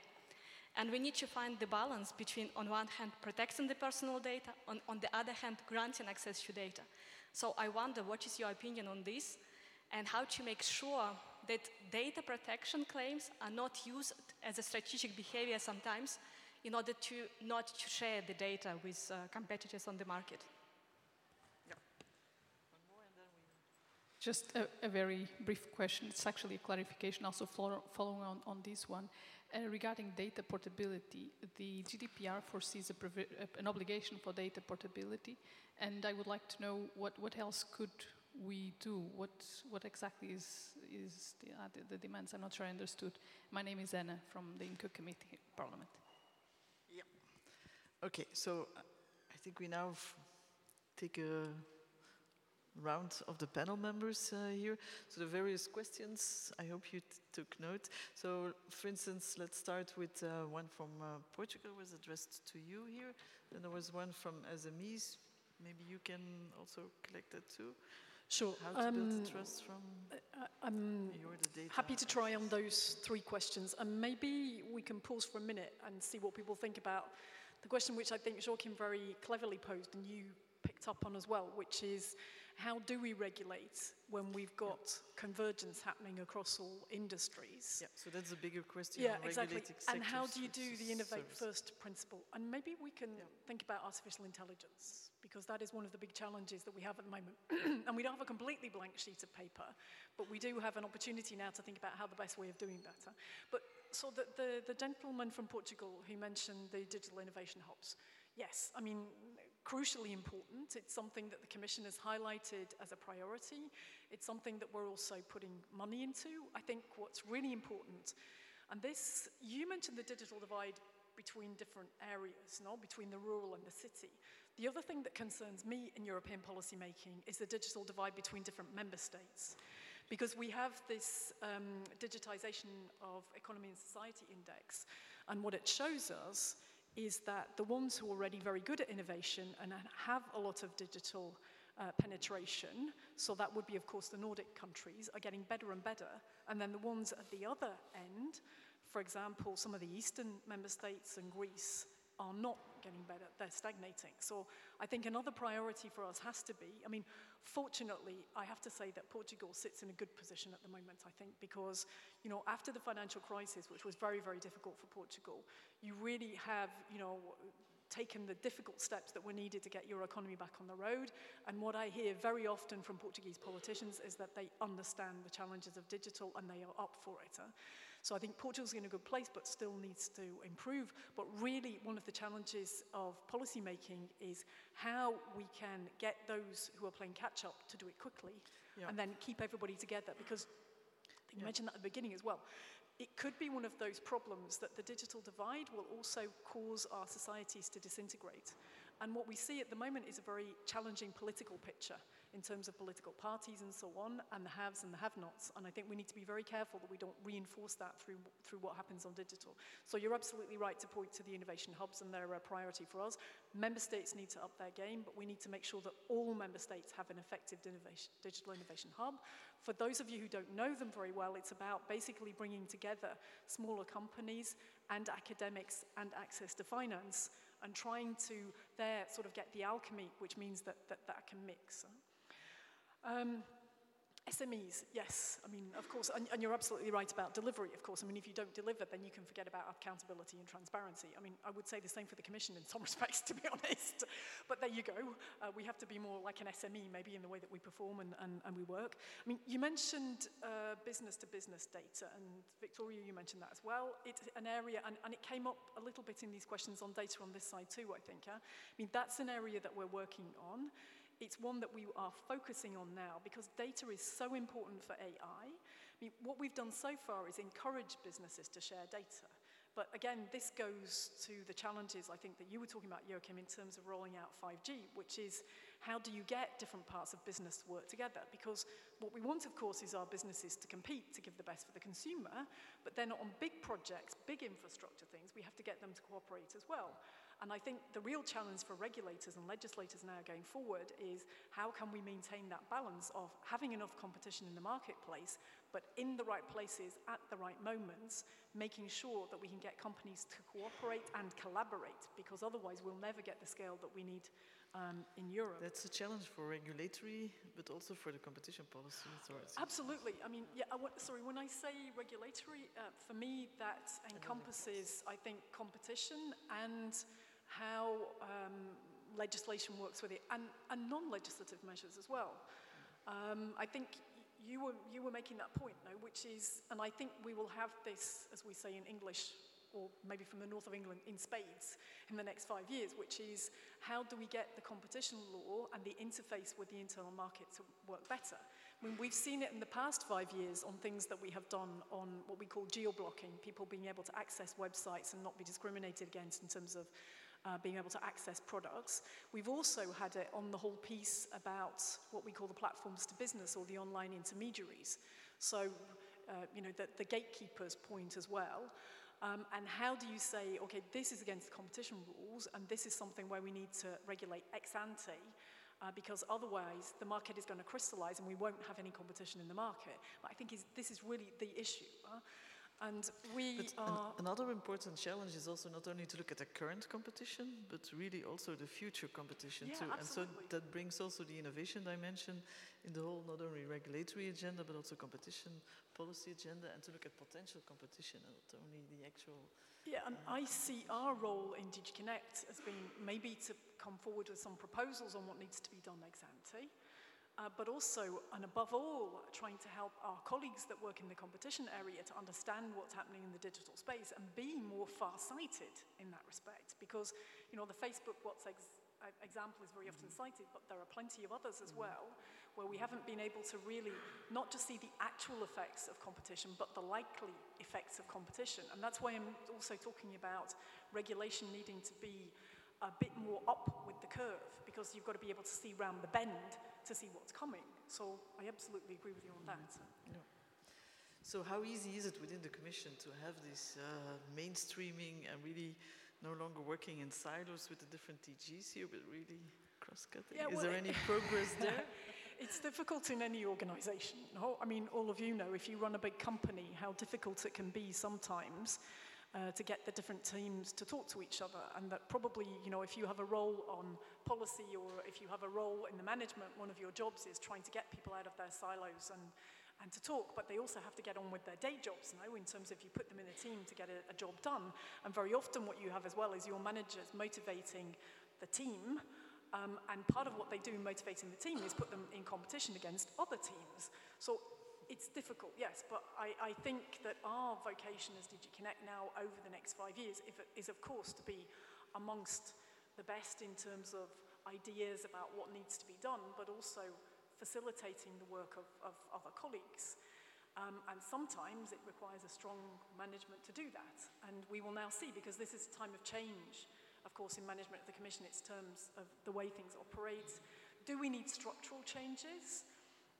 And we need to find the balance between, on one hand, protecting the personal data, on, on the other hand, granting access to data. So I wonder what is your opinion on this and how to make sure that data protection claims are not used as a strategic behavior sometimes in order to not to share the data with uh, competitors on the market. Just a, a, very brief question. It's actually a clarification also following on, on this one. Uh, regarding data portability, the GDPR foresees an obligation for data portability, and I would like to know what, what else could we do? What, what exactly is, is the, uh, the, the, demands? I'm not sure I understood. My name is Anna from the IMCO Committee, Parliament. Okay, so uh, I think we now take a round of the panel members uh, here. So the various questions, I hope you took note. So for instance, let's start with uh, one from uh, Portugal was addressed to you here. Then there was one from SMEs, maybe you can also collect that too. Sure. How to build Um, the trust from I- I'm you're the data. happy to try on those three questions, and maybe we can pause for a minute and see what people think about the question which I think Joakim very cleverly posed and you picked up on as well, which is how do we regulate when we've got convergence happening across all industries? Yeah, so that's a bigger question. Yeah, exactly. And how do you do the innovate services. first principle? And maybe we can think about artificial intelligence because that is one of the big challenges that we have at the moment. [clears throat] and we don't have a completely blank sheet of paper, but we do have an opportunity now to think about how the best way of doing that. But so the, the, the gentleman from Portugal who mentioned the digital innovation hubs, yes, I mean, crucially important. It's something that the Commission has highlighted as a priority. It's something that we're also putting money into. I think what's really important, and this, you mentioned the digital divide between different areas, no? between the rural and the city. The other thing that concerns me in European policy making is the digital divide between different member states. Because we have this um, digitization of economy and society index, and what it shows us is that the ones who are already very good at innovation and have a lot of digital uh, penetration, so that would be, of course, the Nordic countries, are getting better and better. And then the ones at the other end, for example, some of the eastern member states and Greece, are not getting better, they're stagnating. So I think another priority for us has to be, I mean, fortunately, I have to say that Portugal sits in a good position at the moment, I think, because, you know, after the financial crisis, which was very, very difficult for Portugal, you really have, you know, taken the difficult steps that were needed to get your economy back on the road. And what I hear very often from Portuguese politicians is that they understand the challenges of digital and they are up for it. huh? So I think Portugal's in a good place, but still needs to improve. But really, one of the challenges of policy making is how we can get those who are playing catch up to do it quickly Yeah. and then keep everybody together. Because I think you mentioned that at the beginning as well. It could be one of those problems that the digital divide will also cause our societies to disintegrate. And what we see at the moment is a very challenging political picture in terms of political parties and so on, and the haves and the have-nots. And I think we need to be very careful that we don't reinforce that through, through what happens on digital. So you're absolutely right to point to the innovation hubs, and they're a priority for us. Member states need to up their game, but we need to make sure that all member states have an effective innovation, digital innovation hub. For those of you who don't know them very well, it's about basically bringing together smaller companies and academics and access to finance and trying to there sort of get the alchemy, which means that that, that can mix. Um, SMEs, yes. I mean, of course, and, and you're absolutely right about delivery, of course. I mean, if you don't deliver, then you can forget about accountability and transparency. I mean, I would say the same for the Commission in some [laughs] respects, to be honest. But there you go. Uh, we have to be more like an SME, maybe in the way that we perform and, and, and we work. I mean, you mentioned uh, business-to-business data, and Victoria, you mentioned that as well. It's an area, and, and it came up a little bit in these questions on data on this side too, I think. Huh? I mean, that's an area that we're working on. It's one that we are focusing on now because data is so important for AI. I mean, what we've done so far is encourage businesses to share data. But again, this goes to the challenges I think that you were talking about, Joakim, in terms of rolling out 5G, which is how do you get different parts of business to work together? Because what we want, of course, is our businesses to compete to give the best for the consumer, but then on big projects, big infrastructure things, we have to get them to cooperate as well. And I think the real challenge for regulators and legislators now going forward is how can we maintain that balance of having enough competition in the marketplace, but in the right places at the right moments, making sure that we can get companies to cooperate and collaborate, because otherwise we'll never get the scale that we need um, in Europe. That's a challenge for regulatory, but also for the competition policy authorities. Absolutely. I mean, yeah, I sorry, when I say regulatory, uh, for me that encompasses, I think, competition and how um, legislation works with it, and, and non-legislative measures as well. Um, I think you were, you were making that point, which is, and I think we will have this, as we say in English, or maybe from the north of England, in spades in the next five years, which is how do we get the competition law and the interface with the internal market to work better? I mean, we've seen it in the past five years on things that we have done on what we call geo-blocking, people being able to access websites and not be discriminated against in terms of uh, being able to access products. We've also had it on the whole piece about what we call the platforms to business or the online intermediaries. So, uh, you know, the, the gatekeepers point as well. Um, and how do you say, okay, this is against competition rules, and this is something where we need to regulate ex ante, uh, because otherwise the market is going to crystallize and we won't have any competition in the market. But I think is, this is really the issue. Uh, and we but are. An, another important challenge is also not only to look at the current competition, but really also the future competition yeah, too. Absolutely. And so that brings also the innovation dimension in the whole not only regulatory agenda, but also competition policy agenda, and to look at potential competition and not only the actual. Yeah, and uh, I see our role in DG Connect as being maybe to come forward with some proposals on what needs to be done ex ante uh, but also, and above all, trying to help our colleagues that work in the competition area to understand what's happening in the digital space and be more far-sighted in that respect. Because, you know, the Facebook WhatsApp example is very often cited, but there are plenty of others as well, where we haven't been able to really not just see the actual effects of competition, but the likely effects of competition. And that's why I'm also talking about regulation needing to be a bit more up with the curve, because you've got to be able to see round the bend to see what's coming. So I absolutely agree with you on that. Yeah. So how easy is it within the Commission to have this uh, mainstreaming and really no longer working in silos with the different DGs here, but really cross-cutting? Yeah, is well, there any progress [laughs] there? It's difficult in any organization. No? I mean, all of you know, if you run a big company, how difficult it can be sometimes uh, to get the different teams to talk to each other. And that probably, you know, if you have a role on policy or if you have a role in the management, one of your jobs is trying to get people out of their silos and, and to talk, but they also have to get on with their day jobs now in terms of you put them in a team to get a, a job done. And very often what you have as well is your managers motivating the team um, and part of what they do motivating the team is put them in competition against other teams. So it's difficult, yes, but I, I think that our vocation as DG Connect now over the next five years is, of course, to be amongst the best in terms of ideas about what needs to be done, but also facilitating the work of, of other colleagues. Um, and sometimes it requires a strong management to do that. And we will now see, because this is a time of change, of course, in management of the Commission, it's terms of the way things operate. Do we need structural changes?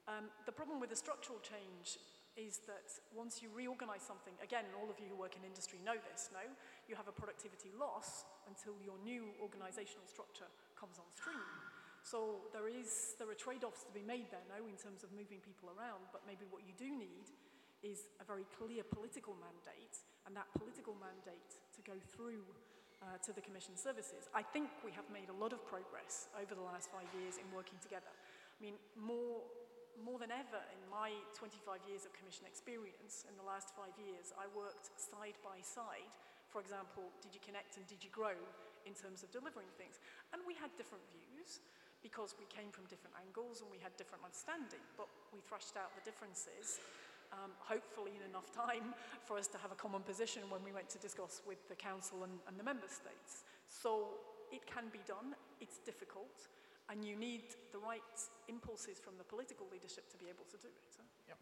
Um, the problem with the structural change is that once you reorganize something, again, all of you who work in industry know this, no? You have a productivity loss until your new organizational structure comes on stream. So there, is, there are trade-offs to be made there, no, in terms of moving people around, but maybe what you do need is a very clear political mandate, and that political mandate to go through uh, to the Commission services. I think we have made a lot of progress over the last five years in working together. I mean, more more than ever in my 25 years of commission experience, in the last five years, I worked side by side, for example, DG Connect and DG Grow in terms of delivering things. And we had different views because we came from different angles and we had different understanding, but we thrashed out the differences, um, hopefully in enough time for us to have a common position when we went to discuss with the Council and, and the Member States. So it can be done, it's difficult, and you need the right impulses from the political leadership to be able to do it. Huh? Yeah.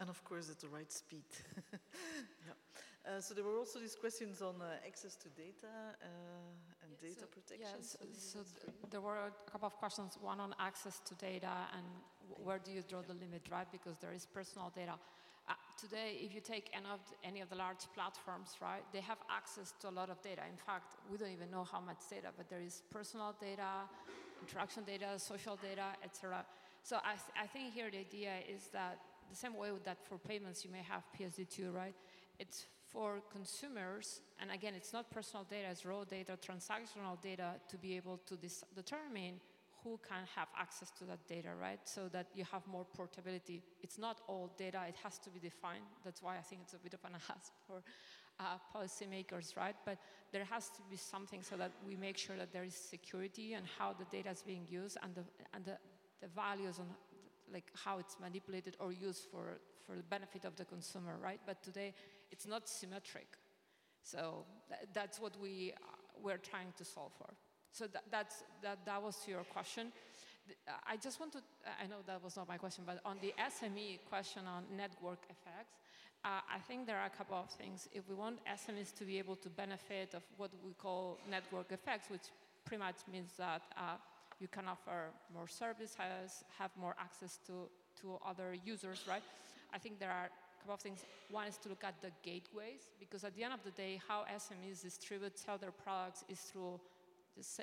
And of course, at the right speed. [laughs] yeah. Uh, so there were also these questions on uh, access to data uh, and data so, protection. Yeah, so, so th there were a couple of questions. One on access to data and where do you draw the limit, right? Because there is personal data. Uh, today, if you take any of, the, any of the large platforms, right, they have access to a lot of data. In fact, we don't even know how much data, but there is personal data, interaction data, social data, etc. So I, th I think here the idea is that the same way that for payments you may have PSD2, right? It's for consumers, and again, it's not personal data, it's raw data, transactional data to be able to determine who can have access to that data, right? So that you have more portability. It's not all data, it has to be defined. That's why I think it's a bit of an [laughs] ask for uh, policymakers, right? But there has to be something so that we make sure that there is security and how the data is being used and the, and the, the values on like how it's manipulated or used for, for the benefit of the consumer, right? But today it's not symmetric. So th that's what we, uh, we're trying to solve for. So that, that's, that, that was to your question. I just want to, I know that was not my question, but on the SME question on network effects, uh, I think there are a couple of things. If we want SMEs to be able to benefit of what we call network effects, which pretty much means that uh, you can offer more services, have more access to, to other users, right? I think there are a couple of things. One is to look at the gateways, because at the end of the day, how SMEs distribute, sell their products is through, let's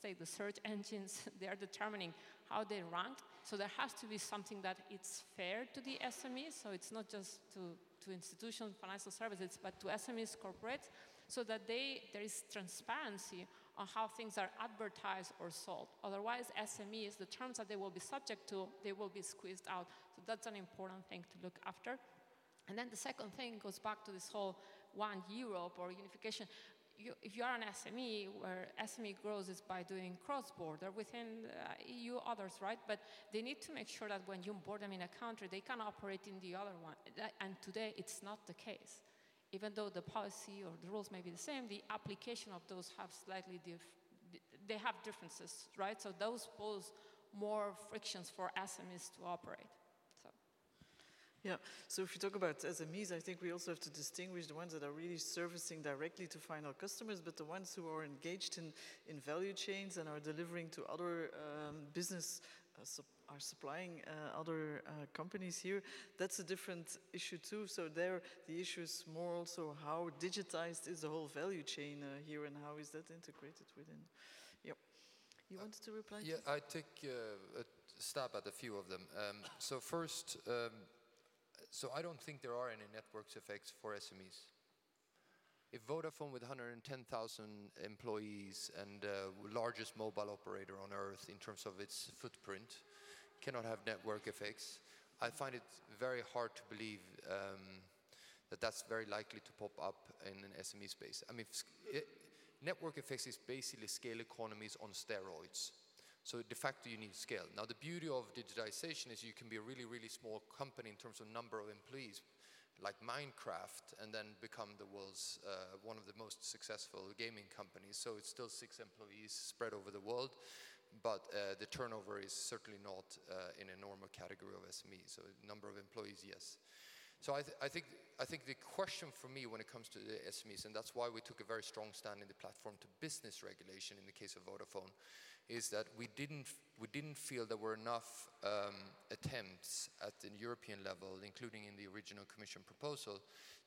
say, the search engines. [laughs] they are determining how they rank. So there has to be something that it's fair to the SMEs. So it's not just to, to institutions, financial services, but to SMEs, corporates, so that they, there is transparency on how things are advertised or sold. Otherwise, SMEs, the terms that they will be subject to, they will be squeezed out. So that's an important thing to look after. And then the second thing goes back to this whole one Europe or unification. You, if you are an SME, where SME grows is by doing cross-border within uh, EU others, right? But they need to make sure that when you onboard them in a country, they can operate in the other one. And today, it's not the case even though the policy or the rules may be the same, the application of those have slightly they have differences, right? So those pose more frictions for SMEs to operate. Yeah, so if you talk about SMEs, I think we also have to distinguish the ones that are really servicing directly to final customers, but the ones who are engaged in, in value chains and are delivering to other um, business uh, are supplying uh, other uh, companies here, that's a different issue too. So there, the issue is more also how digitized is the whole value chain uh, here and how is that integrated within. Yep. You wanted to reply? Yeah, I take uh, a stab at a few of them. Um, so first, um, so I don't think there are any networks effects for SMEs. If Vodafone with 110,000 employees and uh, largest mobile operator on earth in terms of its footprint cannot have network effects, I find it very hard to believe um, that that's very likely to pop up in an SME space. I mean, it, network effects is basically scale economies on steroids. So de facto you need scale. Now the beauty of digitization is you can be a really, really small company in terms of number of employees, like Minecraft and then become the world's uh, one of the most successful gaming companies. So it's still six employees spread over the world, but uh, the turnover is certainly not uh, in a normal category of SME. So number of employees, yes. So I, th I, think, I think the question for me when it comes to the SMEs, and that's why we took a very strong stand in the platform to business regulation in the case of Vodafone, is that we didn't, we didn't feel there were enough um, attempts at the European level, including in the original Commission proposal,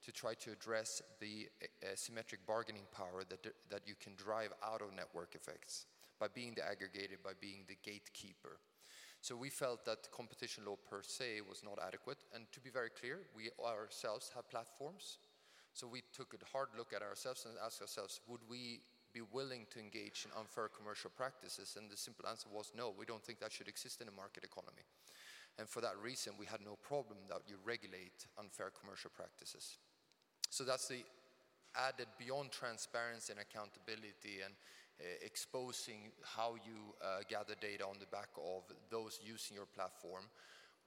to try to address the asymmetric bargaining power that, that you can drive out of network effects by being the aggregator, by being the gatekeeper. So we felt that competition law per se was not adequate. And to be very clear, we ourselves have platforms. So we took a hard look at ourselves and asked ourselves, would we be willing to engage in unfair commercial practices? And the simple answer was no, we don't think that should exist in a market economy. And for that reason, we had no problem that you regulate unfair commercial practices. So that's the added beyond transparency and accountability and uh, exposing how you uh, gather data on the back of those using your platform,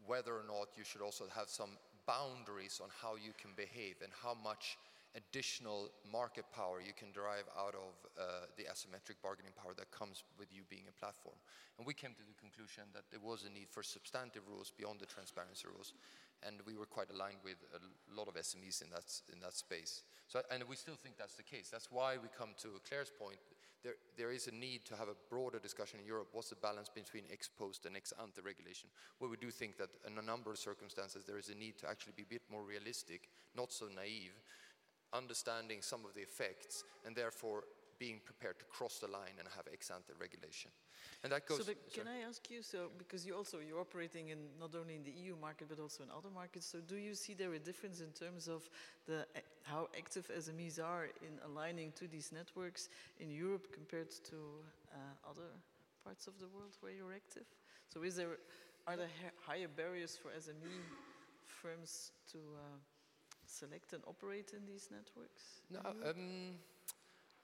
whether or not you should also have some boundaries on how you can behave and how much additional market power you can derive out of uh, the asymmetric bargaining power that comes with you being a platform. And we came to the conclusion that there was a need for substantive rules beyond the transparency rules. And we were quite aligned with a lot of SMEs in that, in that space. So, and we still think that's the case. That's why we come to Claire's point. There, there is a need to have a broader discussion in Europe. What's the balance between ex post and ex ante regulation? Where we do think that in a number of circumstances there is a need to actually be a bit more realistic, not so naive, understanding some of the effects, and therefore being prepared to cross the line and have ex ante regulation. And that goes. So, can I ask you? So, because you also you're operating in not only in the EU market but also in other markets. So, do you see there a difference in terms of the how active SMEs are in aligning to these networks in Europe compared to uh, other parts of the world where you're active? So, is there are there higher barriers for SME firms to uh, select and operate in these networks? No, um,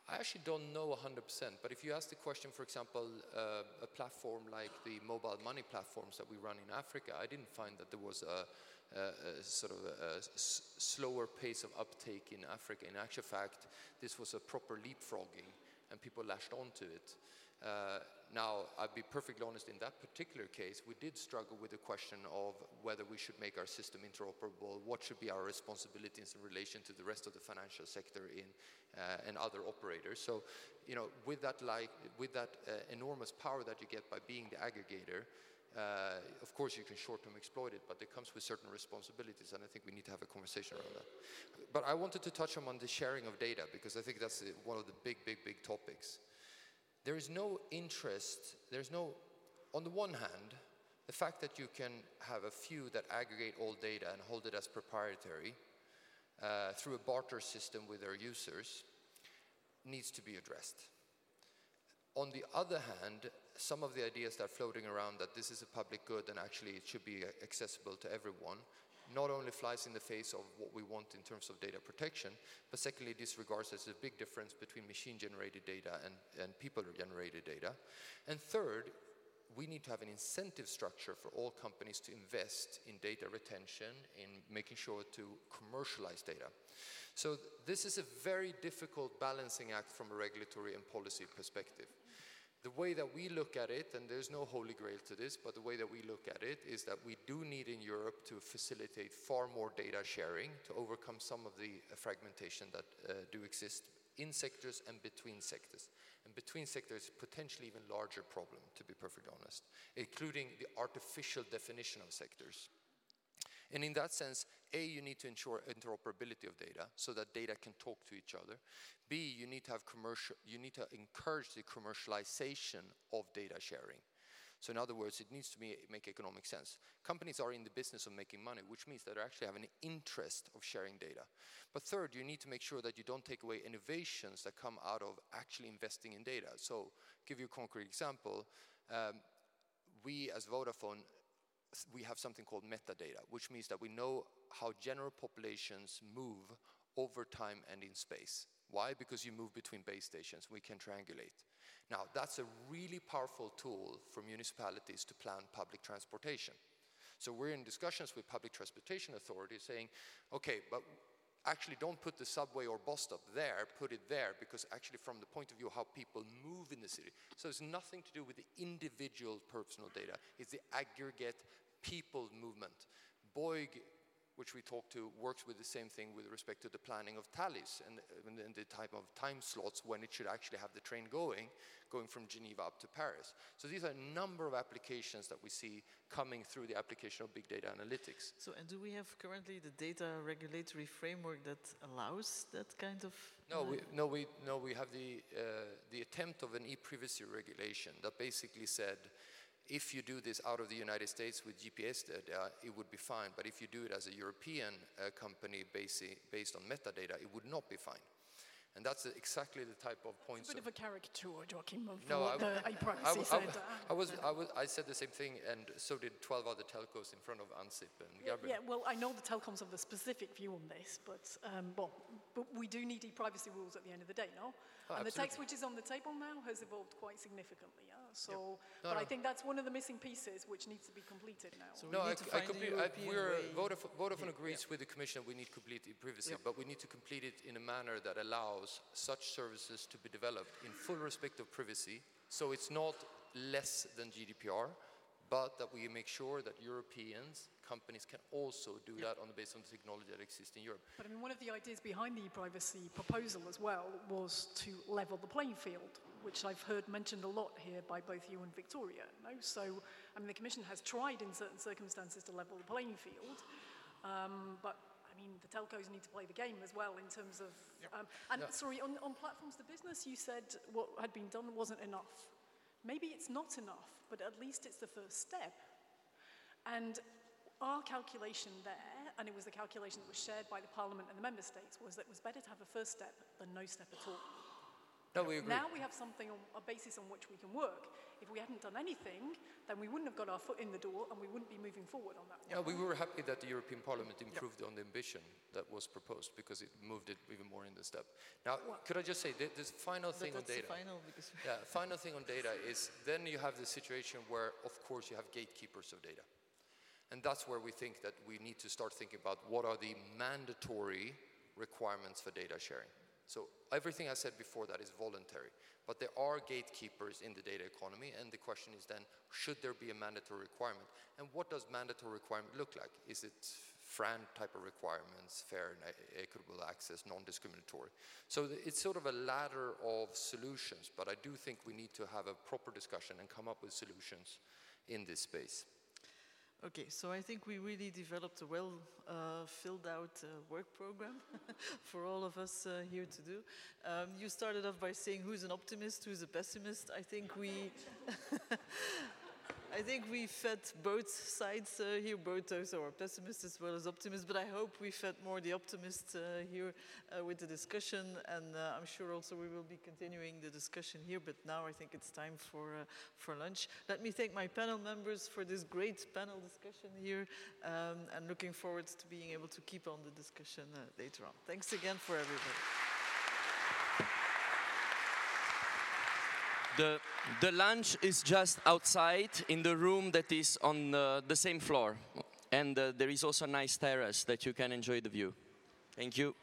I actually don't know 100%, but if you ask the question, for example, uh, a platform like the mobile money platforms that we run in Africa, I didn't find that there was a, a, a sort of a, slower pace of uptake in Africa. In actual fact, this was a proper leapfrogging, and people latched onto it. Uh, now, I'll be perfectly honest, in that particular case, we did struggle with the question of whether we should make our system interoperable, what should be our responsibilities in relation to the rest of the financial sector in, uh, and other operators. So, you know, with that, like, with that uh, enormous power that you get by being the aggregator, Uh, of course, you can short-term exploit it, but it comes with certain responsibilities, and I think we need to have a conversation around that. But I wanted to touch on the sharing of data because I think that's one of the big, big, big topics. There is no interest, there's no, on the one hand, the fact that you can have a few that aggregate all data and hold it as proprietary uh, through a barter system with their users needs to be addressed. On the other hand, some of the ideas that are floating around that this is a public good and actually it should be accessible to everyone not only flies in the face of what we want in terms of data protection, but secondly disregards there's a big difference between machine-generated data and, and people-generated data. And third, we need to have an incentive structure for all companies to invest in data retention, in making sure to commercialize data. So th this is a very difficult balancing act from a regulatory and policy perspective. The way that we look at it, and there's no holy grail to this, but the way that we look at it is that we do need in Europe to facilitate far more data sharing to overcome some of the uh, fragmentation that uh, do exist in sectors and between sectors. And between sectors, potentially even larger problem, to be perfectly honest, including the artificial definition of sectors. And in that sense, A, you need to ensure interoperability of data so that data can talk to each other. B, you need to have commercial, you need to encourage the commercialization of data sharing. So in other words, it needs to be, make economic sense. Companies are in the business of making money, which means that they actually have an interest of sharing data. But third, you need to make sure that you don't take away innovations that come out of actually investing in data. So give you a concrete example. Um, we as Vodafone we have something called metadata, which means that we know how general populations move over time and in space. Why? Because you move between base stations, we can triangulate. Now, that's a really powerful tool for municipalities to plan public transportation. So we're in discussions with public transportation authorities saying, okay, but actually don't put the subway or bus stop there, put it there, because actually from the point of view of how people move in the city. So it's nothing to do with the individual personal data, it's the aggregate people movement. Bouygues which we talked to, works with the same thing with respect to the planning of Thalys and, and, the type of time slots when it should actually have the train going, going from Geneva up to Paris. So these are a number of applications that we see coming through the application of big data analytics. So, and do we have currently the data regulatory framework that allows that kind of? No, we, no, we, no, we have the, uh, the attempt of an e-privacy regulation that basically said, if you do this out of the United States with GPS data, it would be fine. But if you do it as a European uh, company based, based on metadata, it would not be fine. And that's exactly the type of points. It's a bit of a caricature, Joakim, of no, what I, the privacy said. I, was, I, was, I said the same thing, and so did 12 other telcos in front of ANSIP and Gabriel. Yeah, well, I know the telecoms have a specific view on this, but, um, well, but we do need e-privacy rules at the end of the day, no? Oh, and absolutely. the text which is on the table now has evolved quite significantly. Yeah? So, yep. no, but no. I think that's one of the missing pieces which needs to be completed now. So no, I, I complete, we're, Vodafone, Vodafone agrees yeah. with the Commission that we need complete privacy, yep. but we need to complete it in a manner that allows such services to be developed in full respect of privacy. So it's not less than GDPR, but that we make sure that Europeans, companies can also do that on the basis of the technology that exists in Europe. But I mean, one of the ideas behind the privacy proposal as well was to level the playing field, which I've heard mentioned a lot here by both you and Victoria. No? So, I mean, the Commission has tried in certain circumstances to level the playing field, um, but I mean, the telcos need to play the game as well in terms of. Um, and sorry, on, on platforms to business, you said what had been done wasn't enough. Maybe it's not enough, but at least it's the first step. And our calculation there, and it was the calculation that was shared by the Parliament and the Member States, was that it was better to have a first step than no step at all. No, we agree. Now we have something, on, a basis on which we can work. If we hadn't done anything, then we wouldn't have got our foot in the door and we wouldn't be moving forward on that. Yeah, we were happy that the European Parliament improved yep. on the ambition that was proposed because it moved it even more in the step. Now, well, could I just say, the, this final thing on data. final because yeah, final thing on data is then you have the situation where, of course, you have gatekeepers of data. And that's where we think that we need to start thinking about what are the mandatory requirements for data sharing. So everything I said before that is voluntary, but there are gatekeepers in the data economy, and the question is then, should there be a mandatory requirement? And what does mandatory requirement look like? Is it FRAND type of requirements, fair and equitable access, non-discriminatory? So it's sort of a ladder of solutions, but I do think we need to have a proper discussion and come up with solutions in this space. Okay, so I think we really developed a well uh, filled out uh, work program [laughs] for all of us uh, here to do. Um, you started off by saying who's an optimist, who's a pessimist. I think we. [laughs] I think we fed both sides uh, here, both those who are pessimists as well as optimists, but I hope we fed more the optimists uh, here uh, with the discussion, and uh, I'm sure also we will be continuing the discussion here, but now I think it's time for, uh, for lunch. Let me thank my panel members for this great panel discussion here, um, and looking forward to being able to keep on the discussion uh, later on. Thanks again for everybody. The, the lunch is just outside in the room that is on uh, the same floor. And uh, there is also a nice terrace that you can enjoy the view. Thank you.